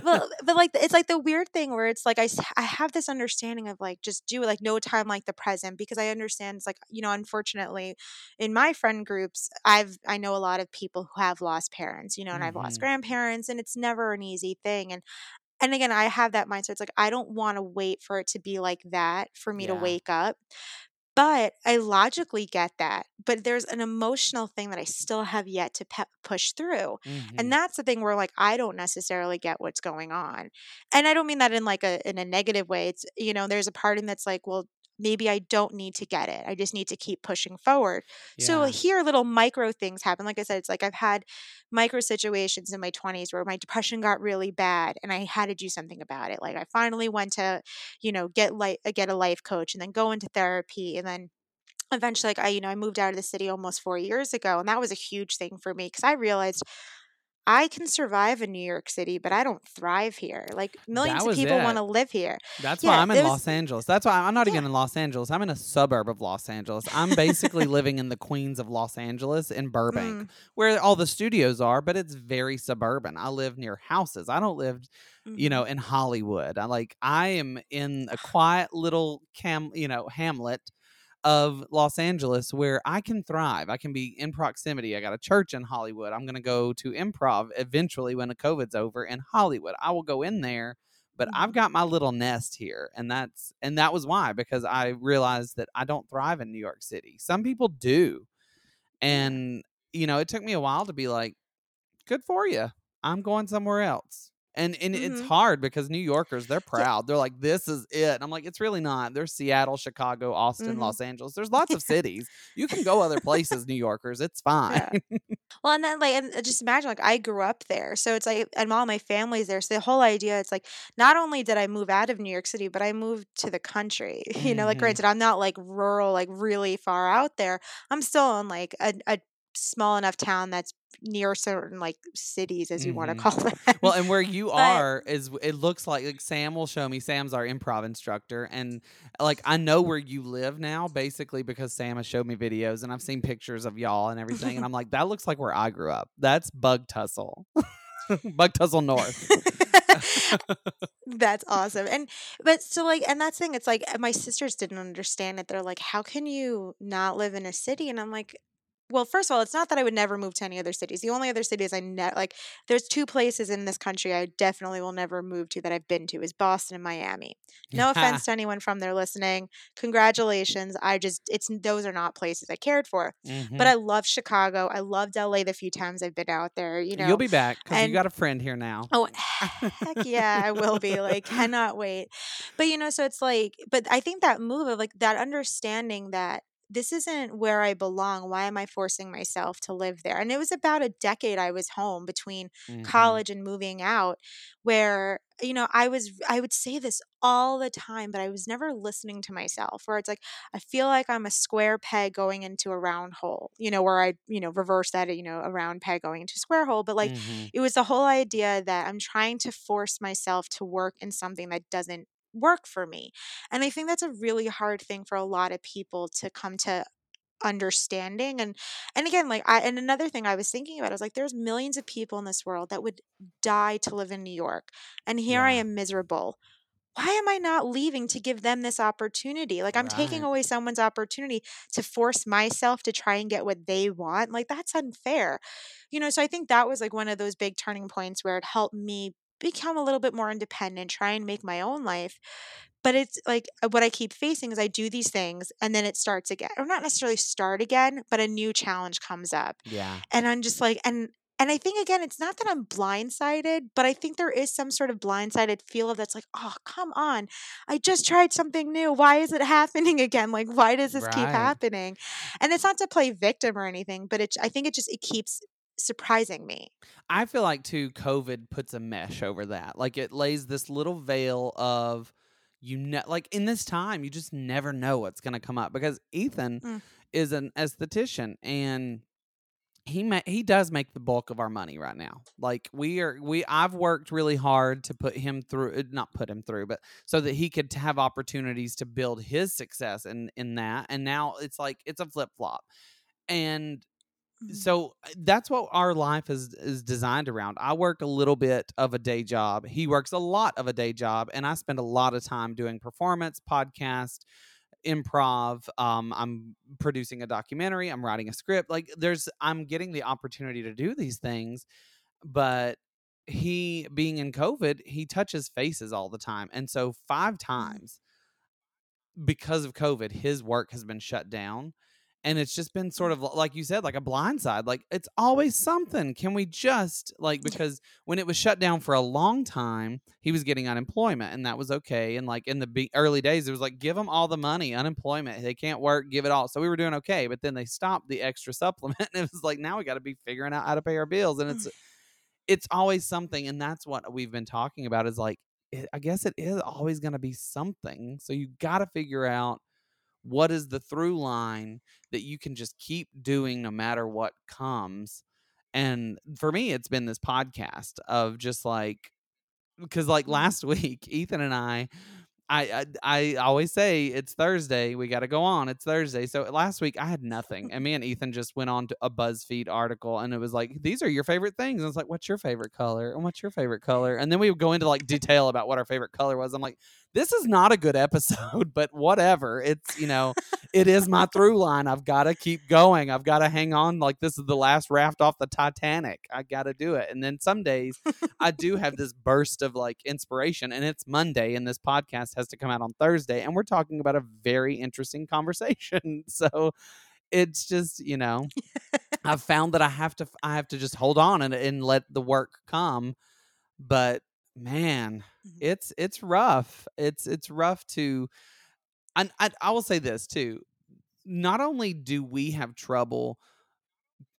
well but like it's like the weird thing where it's like I I have this understanding of like just do it like no time like the present because i understand it's like you know unfortunately in my friend groups i've i know a lot of people who have lost parents you know and i've lost Mhm. grandparents and it's never an easy thing and and again i have that mindset it's like i don't want to wait for it to be like that for me to wake up but I logically get that. But there's an emotional thing that I still have yet to pe- push through. And Mhm. that's the thing where like I don't necessarily get what's going on. And I don't mean that in like a in a negative way. It's you know, there's a part in that's like, well, maybe I don't need to get it. I just need to keep pushing forward. So here little micro things happen. Like I said, it's like I've had micro situations in my 20s where my depression got really bad and I had to do something about it. Like I finally went to, you know, get like uh, get a life coach and then go into therapy and then eventually like I you know I moved out of the city almost 4 years ago and that was a huge thing for me cuz I realized I can survive in New York City, but I don't thrive here. Like millions of people want to live here. That's yeah, why I'm in was... Los Angeles. That's why I'm not yeah. even in Los Angeles. I'm in a suburb of Los Angeles. I'm basically living in the Queens of Los Angeles in Burbank, mm. where all the studios are, but it's very suburban. I live near houses. I don't live mm-hmm. you know, mm-hmm. in Hollywood. I like I am in a quiet little cam, you know, hamlet of Los Angeles where I can thrive. I can be in proximity. I got a church in Hollywood. I'm going to go to improv eventually when the COVID's over in Hollywood. I will go in there, but mm-hmm. I've got my little nest here. And that's, and that was why, because I realized that I don't thrive in New York City. Some people do. And, you know, it took me a while to be like, good for you. I'm going somewhere else. And and mm-hmm. it's hard because New Yorkers, they're proud. They're like, this is it. And I'm like, it's really not. There's Seattle, Chicago, Austin, mm-hmm. Los Angeles. There's lots of cities. You can go other places, New Yorkers. It's fine. Yeah. Well, and then like and uh, just imagine like I grew up there. So it's like and all my family's there. So the whole idea it's like not only did I move out of New York City, but I moved to the country. You know, like mm-hmm. granted, I'm not like rural, like really far out there. I'm still in like a, a small enough town that's near certain like cities as you mm-hmm. want to call them. Well, and where you but, are is it looks like like Sam will show me. Sam's our improv instructor, and like I know where you live now, basically because Sam has showed me videos and I've seen pictures of y'all and everything, and I'm like, that looks like where I grew up. That's Bug Tussle, Bug Tussle North. that's awesome. And but so like and that's thing, it's like my sisters didn't understand it. They're like, How can you not live in a city? And I'm like, well, first of all, it's not that I would never move to any other cities. The only other cities I ne- like, there's two places in this country I definitely will never move to that I've been to is Boston and Miami. No offense to anyone from there listening. Congratulations. I just, it's those are not places I cared for. Mm-hmm. But I love Chicago. I loved LA the few times I've been out there. You know, you'll be back because you got a friend here now. Oh, heck yeah, I will be. Like, cannot wait. But you know, so it's like, but I think that move of like that understanding that this isn't where I belong. Why am I forcing myself to live there? And it was about a decade I was home between mm-hmm. college and moving out, where, you know, I was, I would say this all the time, but I was never listening to myself, where it's like, I feel like I'm a square peg going into a round hole, you know, where I, you know, reverse that, you know, a round peg going into a square hole. But like, mm-hmm. it was the whole idea that I'm trying to force myself to work in something that doesn't work for me. And I think that's a really hard thing for a lot of people to come to understanding and and again like I and another thing I was thinking about I was like there's millions of people in this world that would die to live in New York and here I am miserable why am I not leaving to give them this opportunity? Like I'm right. taking away someone's opportunity to force myself to try and get what they want. Like that's unfair. You know, so I think that was like one of those big turning points where it helped me become a little bit more independent, try and make my own life. But it's like uh, what I keep facing is I do these things and then it starts again, or not necessarily start again, but a new challenge comes up. Yeah. And I'm just like, and and I think again, it's not that I'm blindsided, but I think there is some sort of blindsided feel of that's like, oh, come on. I just tried something new. Why is it happening again? Like, why does this right. keep happening? And it's not to play victim or anything, but it I think it just it keeps surprising me. I feel like too COVID puts a mesh over that. Like it lays this little veil of you know like in this time you just never know what's going to come up because Ethan mm. is an esthetician and he ma- he does make the bulk of our money right now. Like we are we I've worked really hard to put him through uh, not put him through, but so that he could have opportunities to build his success in in that. And now it's like it's a flip-flop. And. So uh, that's what our life is is designed around. I work a little bit of a day job. He works a lot of a day job, and I spend a lot of time doing performance, podcast, improv. Um, I'm producing a documentary. I'm writing a script. Like there's, I'm getting the opportunity to do these things, but he being in COVID, he touches faces all the time, and so five mm-hmm. times because of COVID, his work has been shut down and it's just been sort of like you said like a blind side like it's always something can we just like because when it was shut down for a long time he was getting unemployment and that was okay and like in the be- early days it was like give them all the money unemployment they can't work give it all so we were doing okay but then they stopped the extra supplement and it was like now we got to be figuring out how to pay our bills and it's mm. it's always something and that's what we've been talking about is like it, i guess it is always going to be something so you got to figure out what is the through line that you can just keep doing no matter what comes And for me, it's been this podcast of just like, because like mm-hmm. last week, Ethan and I I, I, I always say it's Thursday. We got to go on. It's Thursday. So last week I had nothing, and me and Ethan just went on to a BuzzFeed article, and it was like, "These are your favorite things." And I was like, "What's your favorite color?" And what's your favorite color? And then we would go into like detail about what our favorite color was. I'm like, "This is not a good episode, but whatever. It's you know, it is my through line. I've got to keep going. I've got to hang on. Like this is the last raft off the Titanic. I got to do it. And then some days I do have this burst of like inspiration, and it's Monday, and this podcast has to come out on Thursday, and we're talking about a very interesting conversation. So it's just you know, I've found that I have to I have to just hold on and and let the work come, but man, mm-hmm. it's it's rough. It's it's rough to. And I, I will say this too. Not only do we have trouble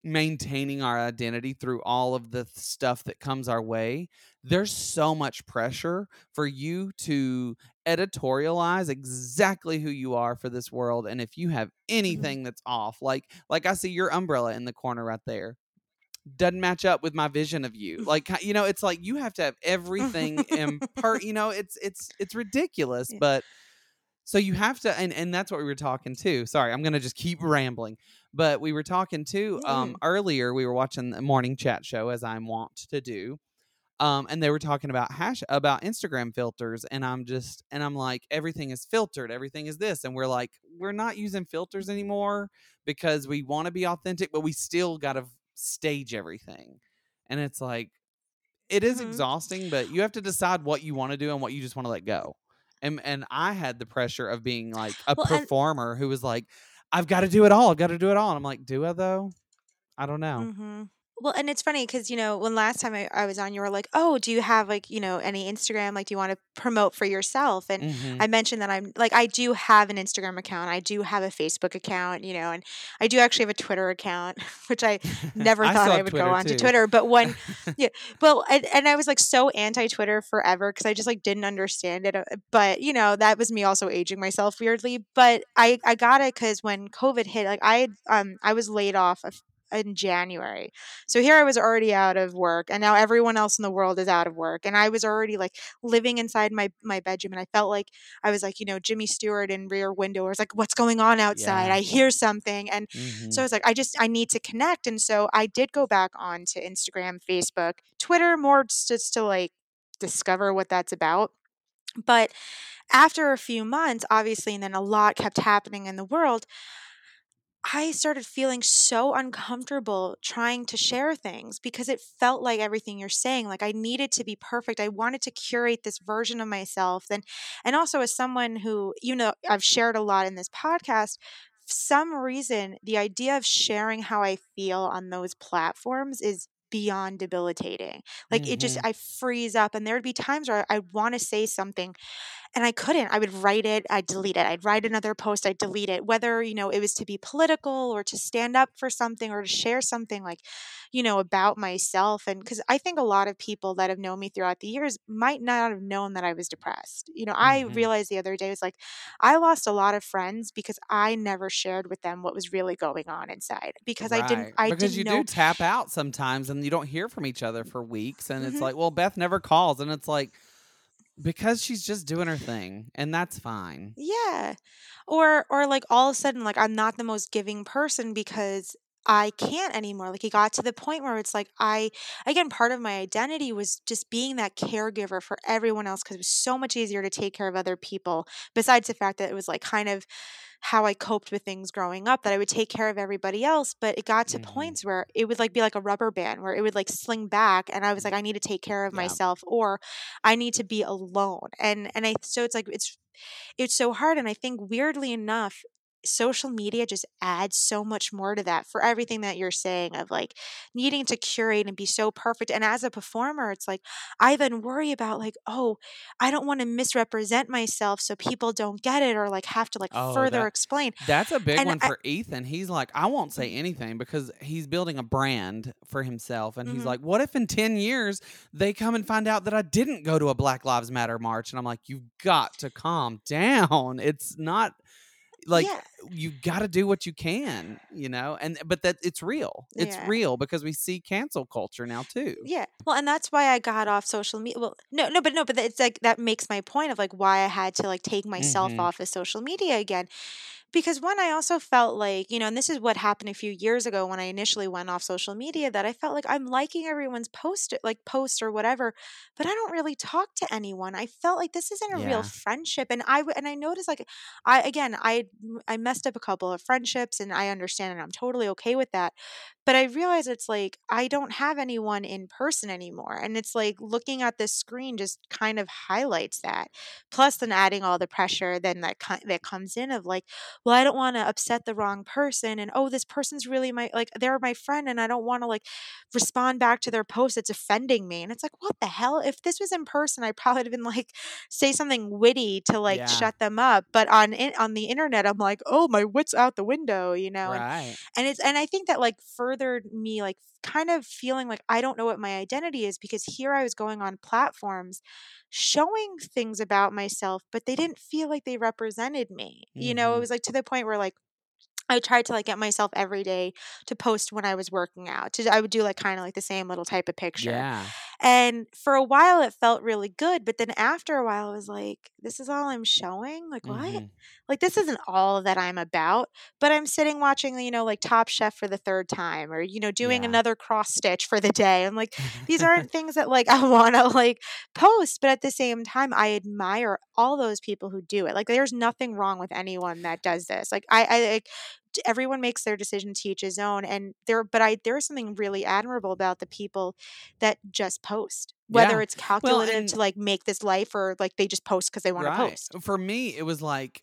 maintaining our identity through all of the stuff that comes our way, there's so much pressure for you to editorialize exactly who you are for this world and if you have mm-hmm. anything that's off like like I see your umbrella in the corner right there doesn't match up with my vision of you like you know it's like you have to have everything in part you know it's it's it's ridiculous but so you have to and and that's what we were talking to sorry i'm gonna just keep rambling but we were talking to um earlier we were watching the morning chat show as i'm wont to do um and they were talking about hash about instagram filters and i'm just and i'm like everything is filtered everything is this and we're like we're not using filters anymore because we want to be authentic but we still got to stage everything and it's like it is mm-hmm. exhausting but you have to decide what you want to do and what you just want to let go and and I had the pressure of being like a well, performer who was like, I've got to do it all. I've got to do it all. And I'm like, do I though? I don't know. Mm-hmm. Well, and it's funny because, you know, when last time I, I was on, you were like, oh, do you have like, you know, any Instagram? Like, do you want to promote for yourself? And mm-hmm. I mentioned that I'm like, I do have an Instagram account. I do have a Facebook account, you know, and I do actually have a Twitter account, which I never I thought I would Twitter go on to Twitter. But when, yeah, well, and, and I was like so anti Twitter forever because I just like didn't understand it. Uh, but, you know, that was me also aging myself weirdly. But I, I got it because when COVID hit, like I, um, I was laid off in January. So here I was already out of work and now everyone else in the world is out of work and I was already like living inside my my bedroom and I felt like I was like, you know, Jimmy Stewart in Rear Window. I was like, what's going on outside? Yeah. I hear something and mm-hmm. so I was like, I just I need to connect and so I did go back on to Instagram, Facebook, Twitter more just to like discover what that's about. But after a few months, obviously, and then a lot kept happening in the world, I started feeling so uncomfortable trying to share things because it felt like everything you're saying like I needed to be perfect. I wanted to curate this version of myself and and also as someone who you know I've shared a lot in this podcast some reason the idea of sharing how I feel on those platforms is beyond debilitating. Like mm-hmm. it just mm-hmm. I freeze up and there'd be times where I, I want to say something and I couldn't. I would write it, I'd delete it. I'd write another post, I'd delete it. Whether, you know, it was to be political or to stand up for something or to share something like, you know, about myself. And because I think a lot of people that have known me throughout the years might not have known that I was depressed. You know, I mm-hmm. realized the other day was like, I lost a lot of friends because I never shared with them what was really going on inside because right. I didn't, I because didn't you know. do tap out sometimes and you don't hear from each other for weeks. And mm-hmm. it's like, well, Beth never calls. And it's like, because she's just doing her thing and that's fine Yeah. Or or like all of a sudden like I'm not the most giving person because I can't anymore. Like it got to the point where it's like I again part of my identity was just being that caregiver for everyone else because it was so much easier to take care of other people besides the fact that it was like kind of how I coped with things growing up that I would take care of everybody else. But it got to mm-hmm. points where it would like be like a rubber band where it would like sling back and I was like, I need to take care of yeah. myself or I need to be alone. And and I so it's like it's it's so hard. And I think weirdly enough, social media just adds so much more to that for everything that you're saying of like needing to curate and be so perfect and as a performer it's like i then worry about like oh i don't want to misrepresent myself so people don't get it or like have to like oh, further that, explain. that's a big and one I, for ethan he's like i won't say anything because he's building a brand for himself and mm-hmm. he's like what if in 10 years they come and find out that i didn't go to a black lives matter march? And i'm like you've got to calm down it's not like yeah. you got to do what you can you know and but that it's real it's yeah. real because we see cancel culture now too yeah well and that's why i got off social media well no no but no but it's like that makes my point of like why i had to like take myself mm-hmm. off of social media again because one, I also felt like, you know, and this is what happened a few years ago when I initially went off social media that I felt like I'm liking everyone's post, like post or whatever, but I don't really talk to anyone. I felt like this isn't a yeah. real friendship. And I, and I noticed like, I, again, I, I messed up a couple of friendships and I understand and I'm totally okay with that. But I realize it's like I don't have anyone in person anymore. And it's like looking at this screen just kind of highlights that. Plus then adding all the pressure then that that comes in of like, well, I don't want to upset the wrong person and oh, this person's really my like they're my friend and I don't want to like respond back to their post it's offending me. And it's like, what the hell? If this was in person, I probably would have been like say something witty to like yeah. shut them up. But on on the internet, I'm like, oh, my wits out the window, you know. Right. And, and it's and I think that like further furthered me like kind of feeling like I don't know what my identity is because here I was going on platforms showing things about myself, but they didn't feel like they represented me. Mm-hmm. You know, it mm-hmm. was like to the point where like I tried to like get myself every day to post when I was working out. To, I would do like kind of like the same little type of picture. Yeah. And for a while it felt really good, but then after a while I was like, this is all I'm showing? Like what? Mm-hmm. Like this isn't all that I'm about, but I'm sitting watching, you know, like Top Chef for the third time or you know, doing yeah. another cross stitch for the day. I'm like these aren't things that like I want to like post, but at the same time I admire all those people who do it. Like there's nothing wrong with anyone that does this. Like I I like everyone makes their decision to each his own and there but i there is something really admirable about the people that just post whether yeah. it's calculated well, to like make this life or like they just post because they want right. to post for me it was like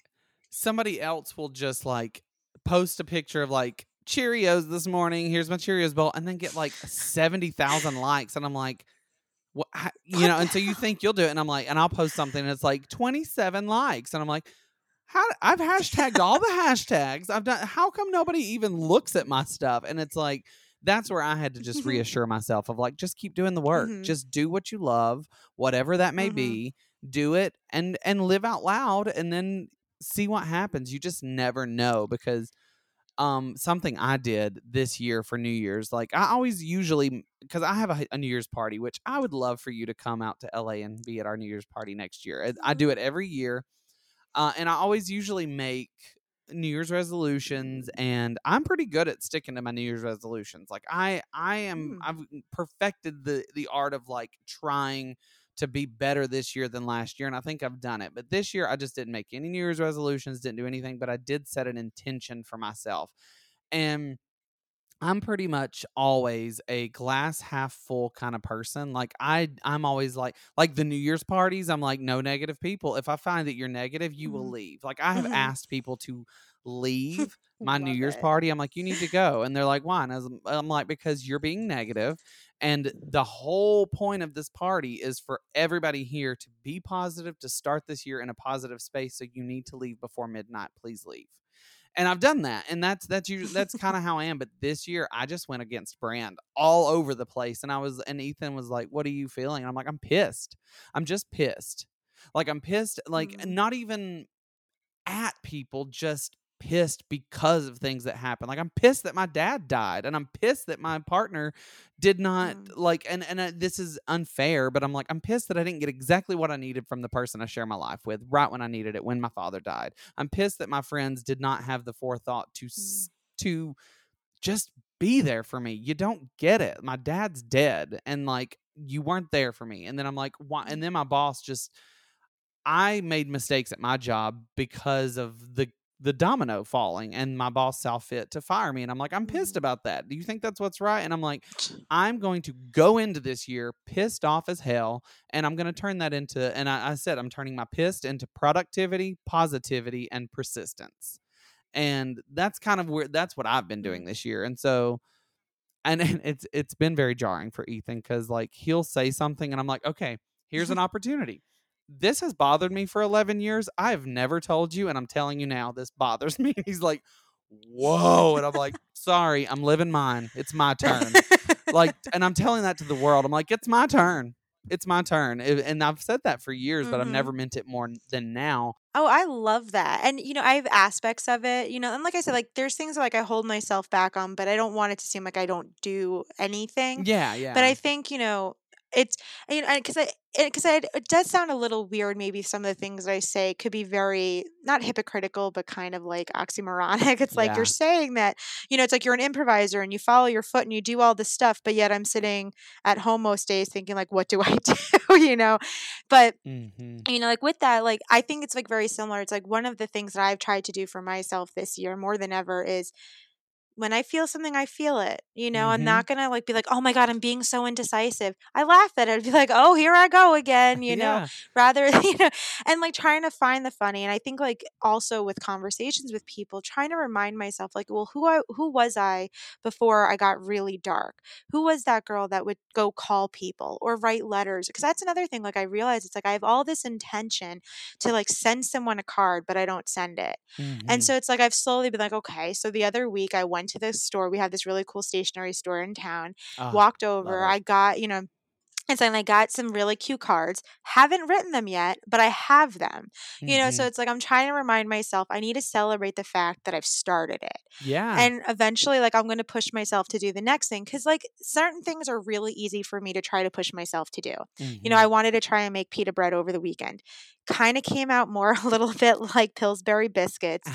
somebody else will just like post a picture of like cheerios this morning here's my cheerios bowl and then get like 70000 likes and i'm like what you know and so you think you'll do it and i'm like and i'll post something and it's like 27 likes and i'm like how I've hashtagged all the hashtags. I've done. How come nobody even looks at my stuff? And it's like that's where I had to just reassure myself of like, just keep doing the work. Mm-hmm. Just do what you love, whatever that may mm-hmm. be. Do it and and live out loud, and then see what happens. You just never know because um something I did this year for New Year's. Like I always usually because I have a, a, New Year's party, which I would love for you to come out to LA and be at our New Year's party next year. I, I do it every year. Uh, and I always usually make New Year's resolutions and I'm pretty good at sticking to my New Year's resolutions. Like I I am mm. I've perfected the the art of like trying to be better this year than last year and I think I've done it. But this year I just didn't make any New Year's resolutions, didn't do anything, but I did set an intention for myself. And I'm pretty much always a glass half full kind of person. Like I I'm always like like the New Year's parties, I'm like no negative people. If I find that you're negative, you mm-hmm. will leave. Like I have mm-hmm. asked people to leave my New Year's it. party. I'm like you need to go and they're like why? And I'm, I'm like because you're being negative and the whole point of this party is for everybody here to be positive to start this year in a positive space so you need to leave before midnight. Please leave and I've done that, and that's that's usually that's kind of how I am. But this year, I just went against brand all over the place, and I was and Ethan was like, "What are you feeling?" And I'm like, "I'm pissed. I'm just pissed. Like I'm pissed. Like mm-hmm. not even at people, just pissed because of things that happened. Like I'm pissed that my dad died, and I'm pissed that my partner did not mm. like. And and uh, this is unfair, but I'm like I'm pissed that I didn't get exactly what I needed from the person I share my life with right when I needed it when my father died. I'm pissed that my friends did not have the forethought to mm. to just be there for me. You don't get it. My dad's dead, and like you weren't there for me. And then I'm like, why? And then my boss just. I made mistakes at my job because of the the domino falling and my boss saw fit to fire me and i'm like i'm pissed mm-hmm. about that do you think that's what's right and i'm like i'm going to go into this year pissed off as hell and i'm going to turn that into and I, I, said i'm turning my pissed into productivity positivity and persistence and that's kind of where that's what i've been doing mm-hmm. this year and so and, and it's it's been very jarring for ethan because like he'll say something and i'm like okay here's an opportunity this has bothered me for 11 years. I've never told you, and I'm telling you now, this bothers me. He's like, whoa. And I'm like, sorry, I'm living mine. It's my turn. like, and I'm telling that to the world. I'm like, it's my turn. it's my turn. And I've said that for years, mm-hmm. but I've mm-hmm. never meant it more than now. Oh, I love that. And you know, I have aspects of it, you know, and like I said, like there's things like I hold myself back on, but I don't want it to seem like I don't do anything. Yeah, yeah. But I think, you know, it's you know because I because it does sound a little weird. Maybe some of the things I say could be very not hypocritical, but kind of like oxymoronic. It's like yeah. you're saying that you know it's like you're an improviser and you follow your foot and you do all this stuff, but yet I'm sitting at home most days thinking like, what do I do? you know, but mm-hmm. you know, like with that, like I think it's like very similar. It's like one of the things that I've tried to do for myself this year more than ever is when I feel something, I feel it. You know, mm-hmm. I'm not gonna like be like, oh my god, I'm being so indecisive. I laugh at it. I'd be like, oh, here I go again. You know, rather you know, and like trying to find the funny. And I think like also with conversations with people, trying to remind myself like, well, who I who was I before I got really dark? Who was that girl that would go call people or write letters? Because that's another thing. Like I realize it's like I have all this intention to like send someone a card, but I don't send it. Mm-hmm. And so it's like I've slowly been like, okay. So the other week I went went to the store. We have this really cool stationery store in town. Oh, walked over. I got, you know, and so I got some really cute cards. Haven't written them yet, but I have them. Mm-hmm. You know, so mm-hmm. it's like I'm trying to remind myself I need to celebrate the fact that I've started it. Yeah. And eventually, like, I'm going to push myself to do the next thing because, like, certain things are really easy for me to try to push myself to do. Mm-hmm. You know, I mm-hmm. wanted to try and make pita bread over the weekend kind of came out more a little bit like Pillsbury biscuits.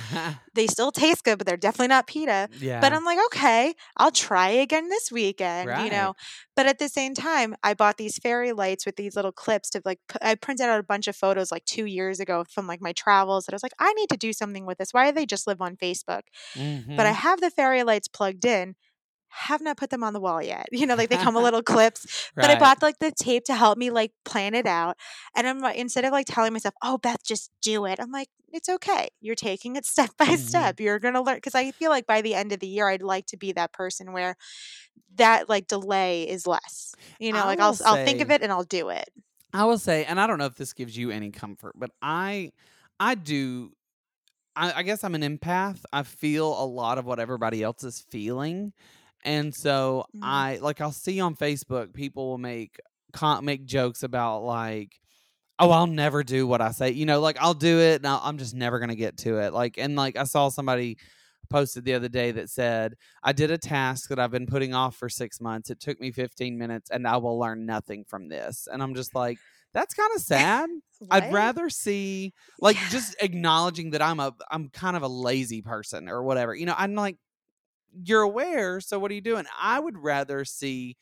they still taste good, but they're definitely not pita. Yeah. But I'm like, okay, I'll try again this weekend, right. you know. But at the same time, I bought these fairy lights with these little clips to like I printed out a bunch of photos like 2 years ago from like my travels that I was like, I need to do something with this. Why do they just live on Facebook? Mm-hmm. But I mm-hmm. have the fairy lights plugged in have not put them on the wall yet. You know, like they come with little clips. Right. But I bought like the tape to help me like plan it out. And I'm like, instead of like telling myself, oh, Beth, just do it, I'm like, it's okay. You're taking it step by mm-hmm. step. You're going to learn. Cause I feel like by the end of the year, I'd like to be that person where that like delay is less. You know, I like I'll, say, I'll think of it and I'll do it. I will say, and I don't know if this gives you any comfort, but I, I do I, I, guess I'm an empath. I feel a lot of what everybody else is feeling. And so mm. I like I'll see on Facebook people will make make jokes about like oh I'll never do what I say. You know, like I'll do it and i am just never going to get to it. Like and like I saw somebody posted the other day that said I did a task that I've been putting off for 6 months. It took me 15 minutes and I will learn nothing from this. And I'm just like that's kind of sad. I'd rather see like yeah. just acknowledging that I'm a I'm kind of a lazy person or whatever. You know, I'm like you're aware. So what are you doing? I would rather see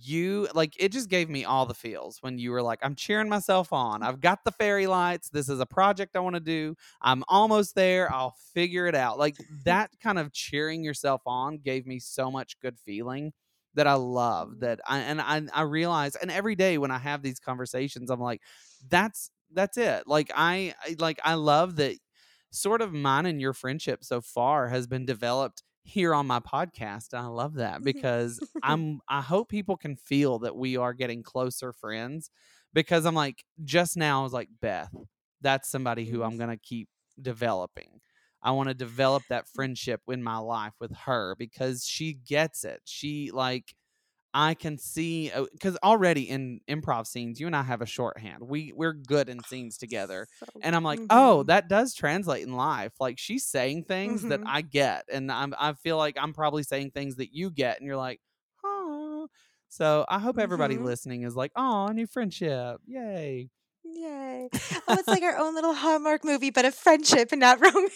you like it just gave me all the feels when you were like i'm cheering myself on i've got the fairy lights this is a project i want to do i'm almost there i'll figure it out like that kind of cheering yourself on gave me so much good feeling that i love mm-hmm. that i and i, I realize and every day when i have these conversations i'm like that's that's it like i like i love that sort of mine and your friendship so far has been developed here on my podcast. I love that because I'm I hope people can feel that we are getting closer friends because I'm like just now I was like Beth, that's somebody who I'm mm-hmm. going to keep developing. I want to develop that friendship in my life with her because she gets it. She like I can see because uh, already in improv scenes, you and I have a shorthand. We we're good in scenes together, so, and I'm like, mm-hmm. oh, that does translate in life. Like she's saying things mm-hmm. that I get, and I'm I feel like I'm probably saying things that you get, and you're like, oh. So I hope everybody mm-hmm. listening is like, oh, new friendship, yay. Yay. Oh, it's like our own little Hallmark movie, but a friendship and not romance.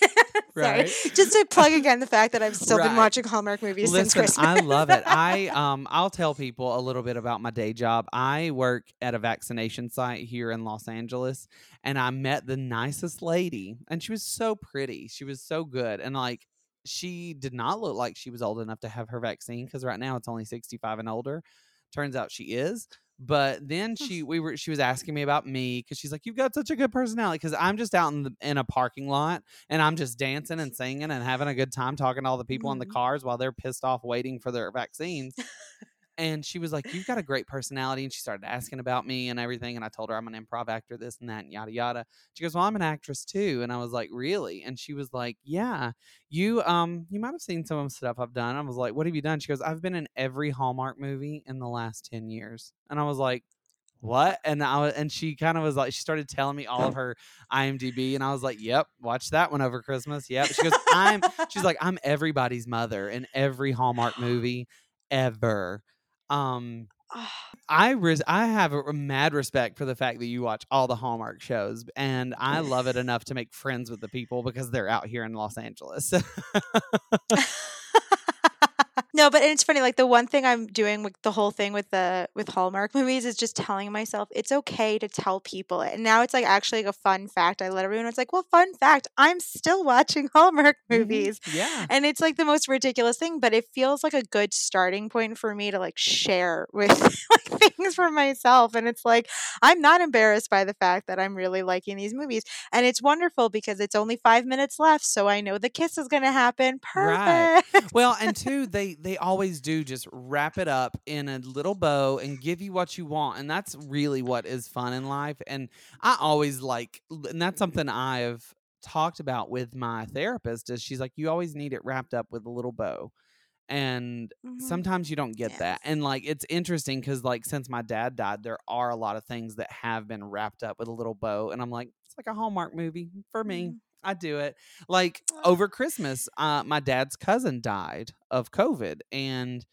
Right. Sorry. Just to plug again the fact that I've still right. been watching Hallmark movies Listen, since Christmas. I love it. I um I'll tell people a little bit about my day job. I work at a vaccination site here in Los Angeles and I met the nicest lady and she was so pretty. She was so good. And like she did not look like she was old enough to have her vaccine because right now it's only 65 and older. Turns out she is. But then she we were she was asking me about me because she's like, You've got such a good personality. Because I'm just out in the in a parking lot and I'm just dancing and singing and having a good time talking to all the people mm-hmm. in the cars while they're pissed off waiting for their vaccines. and she was like, "You've got a great personality," and she started asking about me and everything. And I told her I'm an improv actor, this and that, and yada yada. She goes, "Well, I'm an actress too," and I was like, "Really?" And she was like, "Yeah, you um, you might have seen some of the stuff I've done." I was like, "What have you done?" She goes, "I've been in every Hallmark movie in the last ten years," and I was like, what? And I was, and she kind of was like, she started telling me all of her IMDb, and I was like, yep, watch that one over Christmas. Yep. She goes, I'm, she's like, I'm everybody's mother in every Hallmark movie ever. Um, I res- I have a mad respect for the fact that you watch all the Hallmark shows, and I love it enough to make friends with the people because they're out here in Los Angeles. No, but it's funny. Like the one thing I'm doing with the whole thing with the with Hallmark movies is just telling myself it's okay to tell people it. And now it's like actually like a fun fact. I let everyone. It's like, well, fun fact. I'm still watching Hallmark mm-hmm. movies. Mm-hmm. Yeah, and it's like the most ridiculous thing, but it feels like a good starting point for me to like share with like things for myself. And it's like I'm not embarrassed by the fact that I'm really liking these movies, and it's wonderful because it's only five minutes left, so I know the kiss is going to happen. Perfect. Right. Well, and two, they they always do just wrap it up in a little bow and give you what you want. And that's really what is fun in life. And I always like, and that's something I've talked about with my therapist is she's like, you always need it wrapped up with a little bow. And mm-hmm. sometimes you don't get yes. that. And like, it's interesting because, like, since my dad died, there are a lot of things that have been wrapped up with a little bow. And I'm like, it's like a Hallmark movie for me. Mm-hmm. I do it. Like over Christmas, uh, my dad's cousin died of COVID, and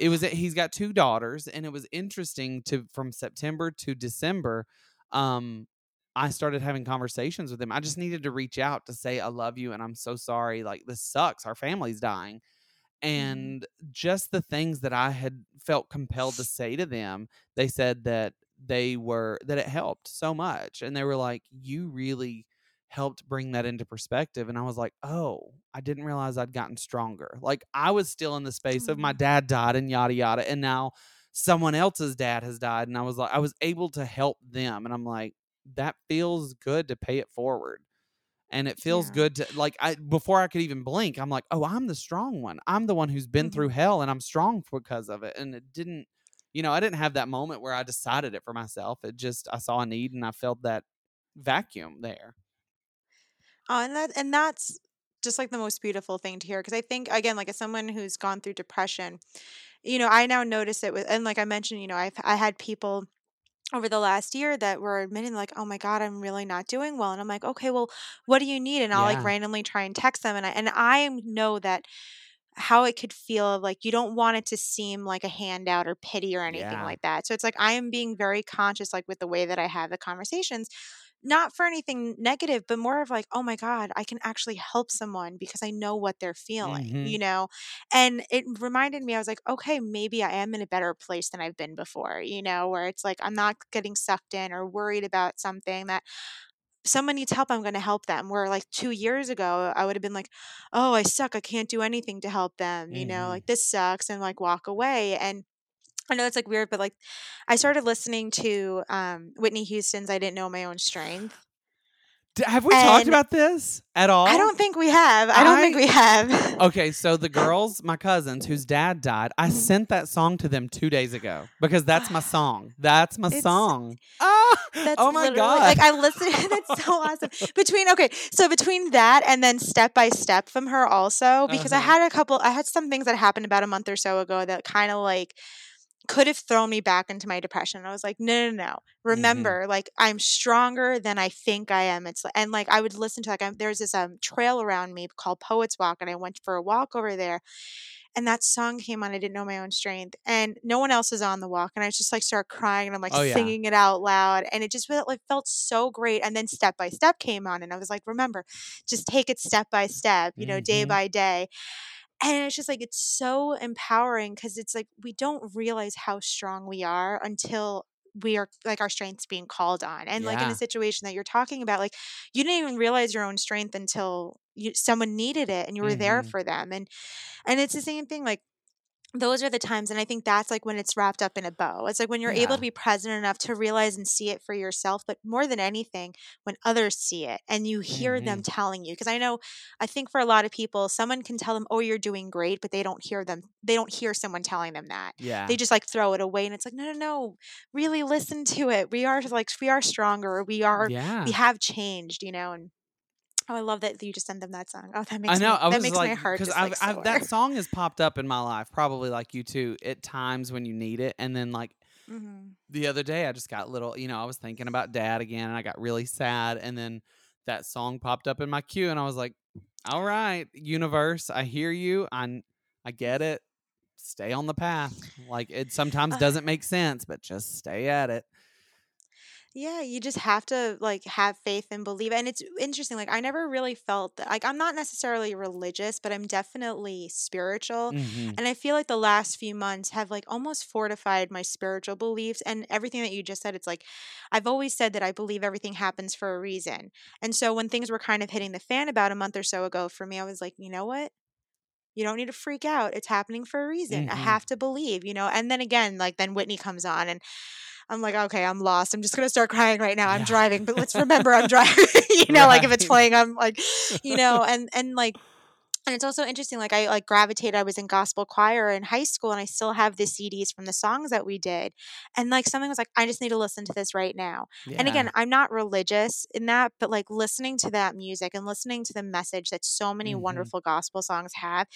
it was he's got two daughters, and it was interesting to from September to December. Um, I started having conversations with him. I just needed to reach out to say I love you and I'm so sorry. Like this sucks. Our family's dying. Mm-hmm. And just the things that I had felt compelled to say to them, they said that they were that it helped so much. And they were like, You really helped bring that into perspective. And I was like, oh, I didn't realize I'd gotten stronger. Like I was still in the space mm-hmm. of my mm. dad died and yada yada. And now someone else's dad has died. And I was like, I was able to help them. And I'm like, that feels good to pay it forward. And it feels yeah. good to like I before I could even blink, I'm like, oh, I'm the strong one. I'm the one who's been mm-hmm. through hell and I'm strong because of it. And it didn't you know, I didn't have that moment where I decided it for myself. It just I saw a need and I felt that vacuum there. Oh, and that and that's just like the most beautiful thing to hear because I think again, like as someone who's gone through depression, you know, I now notice it with and like I mentioned, you know, I've I had people over the last year that were admitting like, "Oh my god, I'm really not doing well." And I'm like, "Okay, well, what do you need?" And I'll like randomly try and text them and I and I know that how it could feel like you don't want it to seem like a handout or pity or anything Yeah. like that. So it's like I am being very conscious like with the way that I have the conversations not for anything negative, but more of like, oh my God, I can actually help someone because I know what they're feeling, mm-hmm. you know? And it reminded me, I was like, okay, maybe I am in a better place than I've been before, you know, where it's like I'm not getting sucked in or worried about something that someone needs help, I'm going to help them. Where like two years ago, I would have been like, oh, I suck. I can't do anything to help them, you mm-hmm. know, like this sucks and like walk away. And I know it's like weird, but like I started listening to um, Whitney Houston's "I Didn't Know My Own Strength." Have we talked about this at all? I don't think we have. I don't think we have. okay, so the girls, my cousins, whose dad died, I mm-hmm. sent that song to them two days ago because that's my song. That's my it's, song. Ah, oh my god! Like I listened. that's so awesome. Between okay, so between that and then step by step from her also because uh-huh. I had a couple. I had some things that happened about a month or so ago that kind of like could have thrown me back into my depression. I was like, no, no, no. Mm-hmm. Remember, mm-hmm. like I'm stronger than I think I am. It's and like I would listen to like I'm, there's this um trail around me called Poets Walk, and I went for a walk over there. And that song came on. I didn't know my own strength, and no one else is on the walk. And I just like start crying, and I'm like oh, singing yeah. it out loud, and it just felt like felt so great. And then step by step came on, and I was like, remember, just take it step by step, you know, mm-hmm. day by day and it's just like it's so empowering because it's like we don't realize how strong we are until we are like our strengths being called on and like in a situation that you're talking about like you didn't even realize your own strength until you someone needed it and you were there hmm for them and and it's the same thing like those are the times and i think that's like when it's wrapped up in a bow. It's like when you're able to be present enough to realize and see it for yourself but more than anything when others see it and you hear them hmm telling you because i know i think for a lot of people someone can tell them oh you're doing great but they don't hear them they don't hear someone telling them that. Yeah. they just like throw it away and it's like no no no really listen to it. We are like we are stronger we are Yeah. we have changed you know and Oh, I love that you just send them that song. Oh, that makes I know. Me, I that makes like, my heart just I've, like I've, that song has popped up in my life, probably like you too, at times when you need it, and then like mm-hmm. the other day I just got little, you know, I was thinking about dad again and I got really sad. And then that song popped up in my queue and I was like, all right, universe, I hear you. I, I get it. Stay on the path. Like it sometimes doesn't make sense, but just stay at it. Yeah, you just have to like have faith and believe. And it's interesting. Like I never really felt that like I'm not necessarily religious, but I'm definitely spiritual. Mm-hmm. And I feel like the last few months have like almost fortified my spiritual beliefs and everything that you just said. It's like I've always said that I believe everything happens for a reason. And so when things were kind of hitting the fan about a month or so ago for me, I was like, you know what? You don't need to freak out. It's happening for a reason. Mm-hmm. I have to believe, you know. And then again, like then Whitney comes on and I'm like, okay, I'm lost. I'm just gonna start crying right now. I'm driving, but let's remember I'm driving. you know, right. like if it's playing, I'm like, you know, and and like and it's also interesting like i like gravitated i was in gospel choir in high school and i still have the cds from the songs that we did. And like something was like i just need to listen to this right now. Yeah. and again i'm not religious in that but like listening to that music and listening to the message that so many mm-hmm. wonderful gospel songs have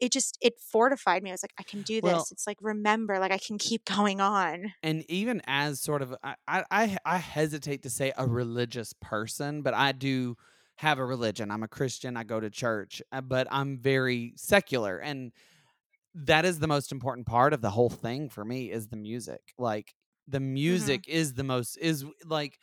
it just it fortified me. I was like i can do this. Well, it's like remember like i can keep going on. And even as sort of i i i hesitate to say a religious person but i do have a religion. I'm a Christian. I go to church, uh, but I'm very secular and that is the most important part of the whole thing for me is the music. Like the mm-hmm. music mm-hmm. is the most is like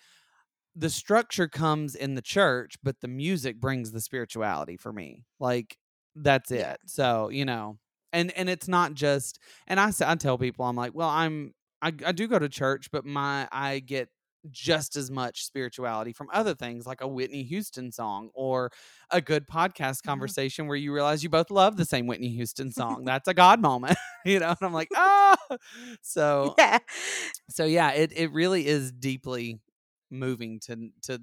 the structure comes in the church, but the music brings the spirituality for me. Like that's it. Yeah. So, you know, and and it's not just and I I tell people I'm like, well, I'm I, I do go to church, but my I get just as much spirituality from other things like a Whitney Houston song or a good podcast mm-hmm. conversation where you realize you both love the same Whitney Houston song. That's a God moment, you know? And I'm like, ah, so, yeah. So yeah, it, it really is deeply moving to, to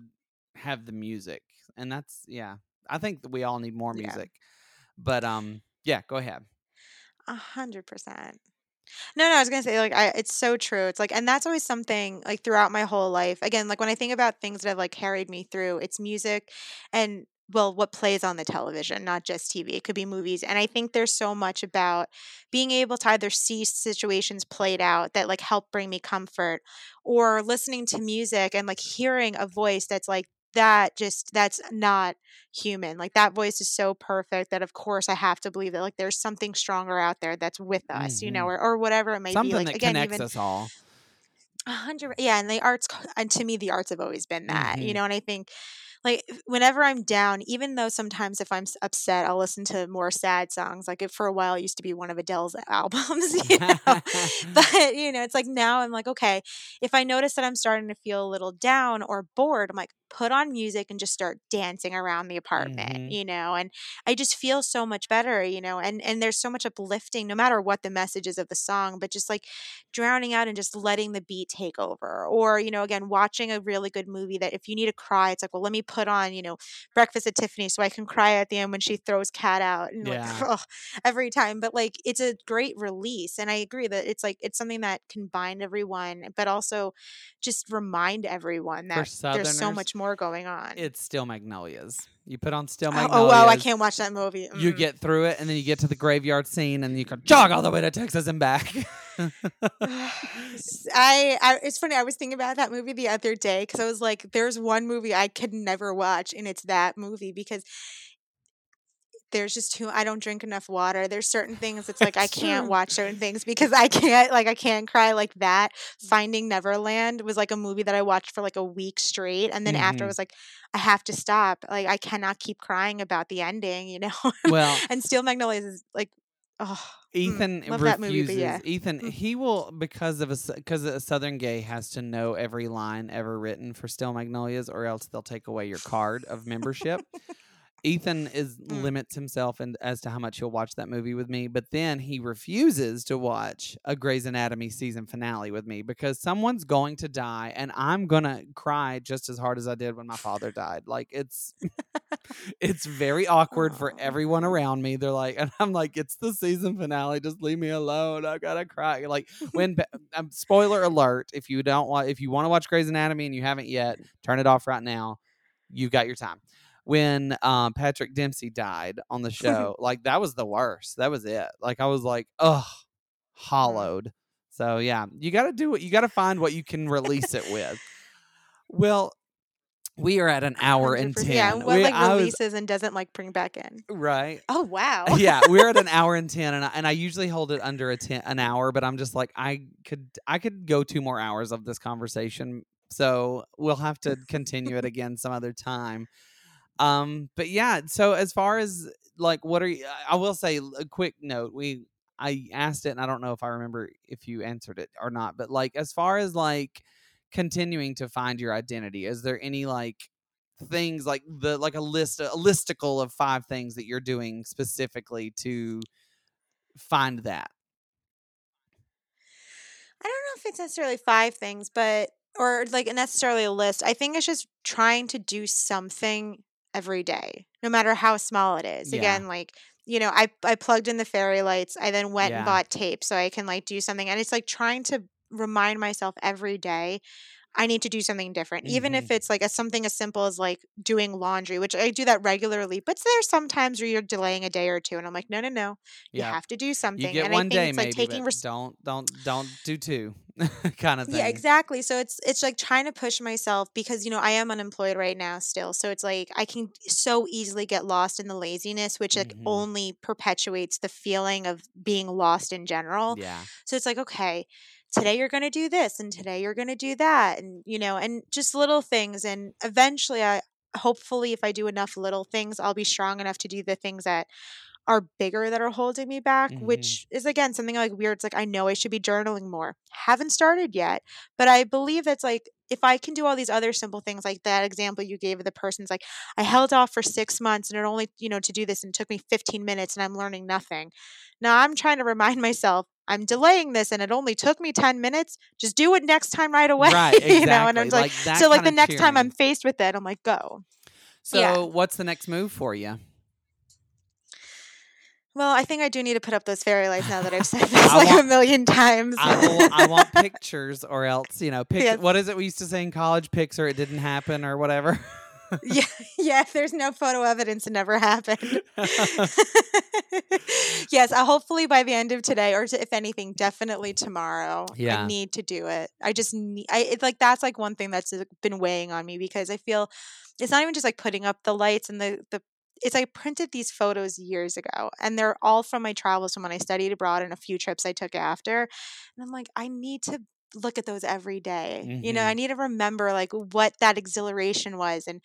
have the music. And that's, yeah, I think that we all need more music, yeah. but, um, yeah, go ahead. A hundred percent. No, no, I was gonna say like I it's so true. It's like and that's always something like throughout my whole life. Again, like when I think about things that have like carried me through, it's music and well, what plays on the television, not just TV. It could be movies. And I think there's so much about being able to either see situations played out that like help bring me comfort or listening to music and like hearing a voice that's like that just that's not human like that voice is so perfect that of course i have to believe that like there's something stronger out there that's with us mm-hmm. you know mm-hmm. or, or whatever it may something be like that again connects even us all a hundred yeah and the arts and to me the arts have always been that mm-hmm. you know and i think like whenever I'm down, even though sometimes if I'm upset, I'll listen to more sad songs. Like it, for a while, it used to be one of Adele's albums, you know. but you know, it's like now I'm like, okay, if I notice that I'm starting to feel a little down or bored, I'm like, put on music and just start dancing around the apartment, mm-hmm. you know. And I just feel so much better, you know. And and there's so much uplifting, no matter what the message is of the song, but just like drowning out and just letting the beat take over, or you know, again, watching a really good movie that if you need to cry, it's like, well, let me put on, you know, Breakfast at Tiffany so I can cry at the end when she throws Kat out and yeah. like ugh, every time. But like it's a great release. And I agree that it's like it's something that can bind everyone, but also just remind everyone that there's so much more going on. It's Steel Magnolias. You put on Steel Magnolias. Oh, oh wow, I can't watch that movie. Mm. You get through it, and then you get to the graveyard scene, and you can jog all the way to Texas and back. I, I, it's funny. I was thinking about that movie the other day because I was like, "There's one movie I could never watch, and it's that movie because there's just too I don't drink enough water. There's certain things it's like I can't watch certain things because I can't like I can't cry like that. Finding Neverland was like a movie that I watched for like a week straight and then mm-hmm. after I mm-hmm. was like I have to stop. Like I cannot keep crying about the ending, you know. Well, and Steel Magnolias is like oh Ethan mm, refuses. Movie, yeah. Ethan, mm. he will because of a because a Southern gay has to know every line ever written for Steel Magnolias, or else they'll take away your card of membership. Ethan is mm. limits himself and as to how much he'll watch that movie with me, but then he refuses to watch a Grey's Anatomy season finale with me because someone's going to die and I'm gonna cry just as hard as I did when my father died. Like it's it's very awkward for everyone around me. They're like, and I'm like, it's the season finale. Just leave me alone. I gotta cry. Like when um, spoiler alert, if you don't want if you want to watch Grey's Anatomy and you haven't yet, turn it off right now. You've got your time when um, Patrick Dempsey died on the show, like that was the worst. That was it. Like I was like, ugh, mm. hollowed. So yeah, you got to do it. You got to find what you can release it with. Well, we are at an hour and 10. Yeah, what we, like releases was, and doesn't like bring back in. Right. Oh wow. yeah, we're at an hour and 10 and I, and I usually hold it under a 10 an hour, but I'm just like I could I could go two more hours of this conversation. So, we'll have to continue it again some other time. Um but yeah, so as far as like what are you I will say a quick note. We I asked it and I don't know if I remember if you answered it or not, but like as far as like continuing to find your identity is there any like things like the like a list a listicle of five things that you're doing specifically to find that i don't know if it's necessarily five things but or like necessarily a list i think it's just trying to do something every day no matter how small it is yeah. again like you know i i plugged in the fairy lights i then went yeah. and bought tape so i can like do something and it's like trying to remind myself every day I need to do something different, even if mm-hmm. it's like a, something as simple as like doing laundry, which I do that regularly. But there's sometimes where you're delaying a day or two, and I'm like, no, no, no, you yeah. have to do something. You get and one I think day, it's maybe, like taking res- don't don't don't do two, kind of thing. Yeah, exactly. So it's it's like trying to push myself because you know I am unemployed right now still, so it's like I can so easily get lost in the laziness, which like mm-hmm. only perpetuates the feeling of being lost in general. Yeah. So it's like okay today you're going to do this and today you're going to do that and you know and just little things and eventually i hopefully if i do enough little things i'll be strong enough to do the things that are bigger that are holding me back mm-hmm. which is again something like weird it's like i know i should be journaling more haven't started yet but i believe that's like if I can do all these other simple things like that example you gave of the person's like, I held off for six months and it only, you know, to do this and it took me 15 minutes and I'm learning nothing. Now I'm trying to remind myself I'm delaying this and it only took me 10 minutes. Just do it next time right away. Right. Exactly. you know, and I'm like, like so like the next cheering. time I'm faced with it, I'm like, go. So yeah. what's the next move for you? Well, I think I do need to put up those fairy lights now that I've said this like want, a million times. I, will, I, want pictures, or else you know, pic- yes. what is it we used to say in college? Pics or it didn't happen, or whatever. yeah, yeah. If there's no photo evidence, it never happened. yes, uh, hopefully by the end of today, or to, if anything, definitely tomorrow. Yeah. I need to do it. I just need. I it's like that's like one thing that's been weighing on me because I feel it's not even just like putting up the lights and the the it's I printed these photos years ago and they're all from my travels from when I studied abroad and a few trips I took after. And I'm like, I need to look at those every day. Mm-hmm. You know, I mm-hmm. need to remember like what that exhilaration was. And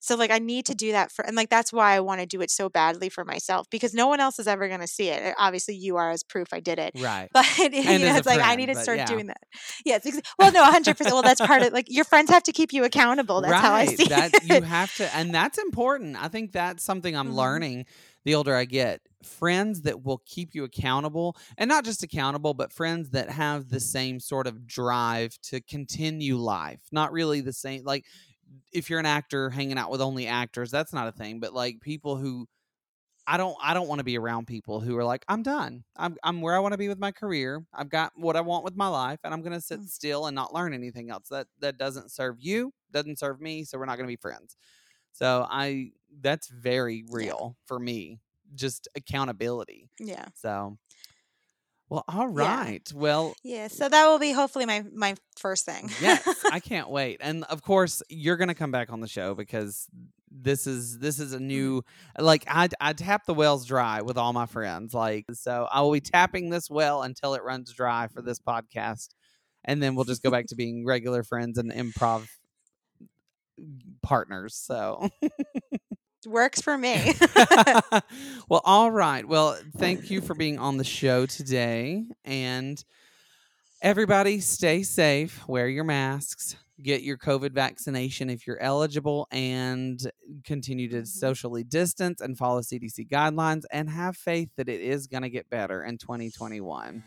so like I need to do that for and like that's why I want to do it so badly for myself because no one else is ever gonna see it. Obviously you are as proof I did it. Right. But you know, it's like friend, I need to start yeah. doing that. Yes. Well no, hundred percent. Well that's part of like your friends have to keep you accountable. That's right. how I see that, it. You have to and that's important. I think that's something I'm mm-hmm. learning the older I get. Friends that will keep you accountable, and not just accountable, but friends that have the same sort of drive to continue life. Not really the same, like if you're an actor hanging out with only actors, that's not a thing, but like people who I don't I don't want to be around people who are like I'm done. I'm I'm where I want to be with my career. I've got what I want with my life and I'm going to sit mm. still and not learn anything else. That that doesn't serve you, doesn't serve me, so we're not going to be friends. So I that's very real yeah. for me. Just accountability. Yeah. So well, all right. Yeah. Well, yeah. So that will be hopefully my my first thing. yes, I can't wait. And of course, you're going to come back on the show because this is this is a mm-hmm. new like I I tap the wells dry with all my friends. Like so, I will be tapping this well until it runs dry for this podcast, and then we'll just go back to being regular friends and improv partners. So. Works for me. well, all right. Well, thank you for being on the show today. And everybody, stay safe, wear your masks, get your COVID vaccination if you're eligible, and continue to mm-hmm. socially distance and follow CDC guidelines and have faith that it is going to get better in 2021.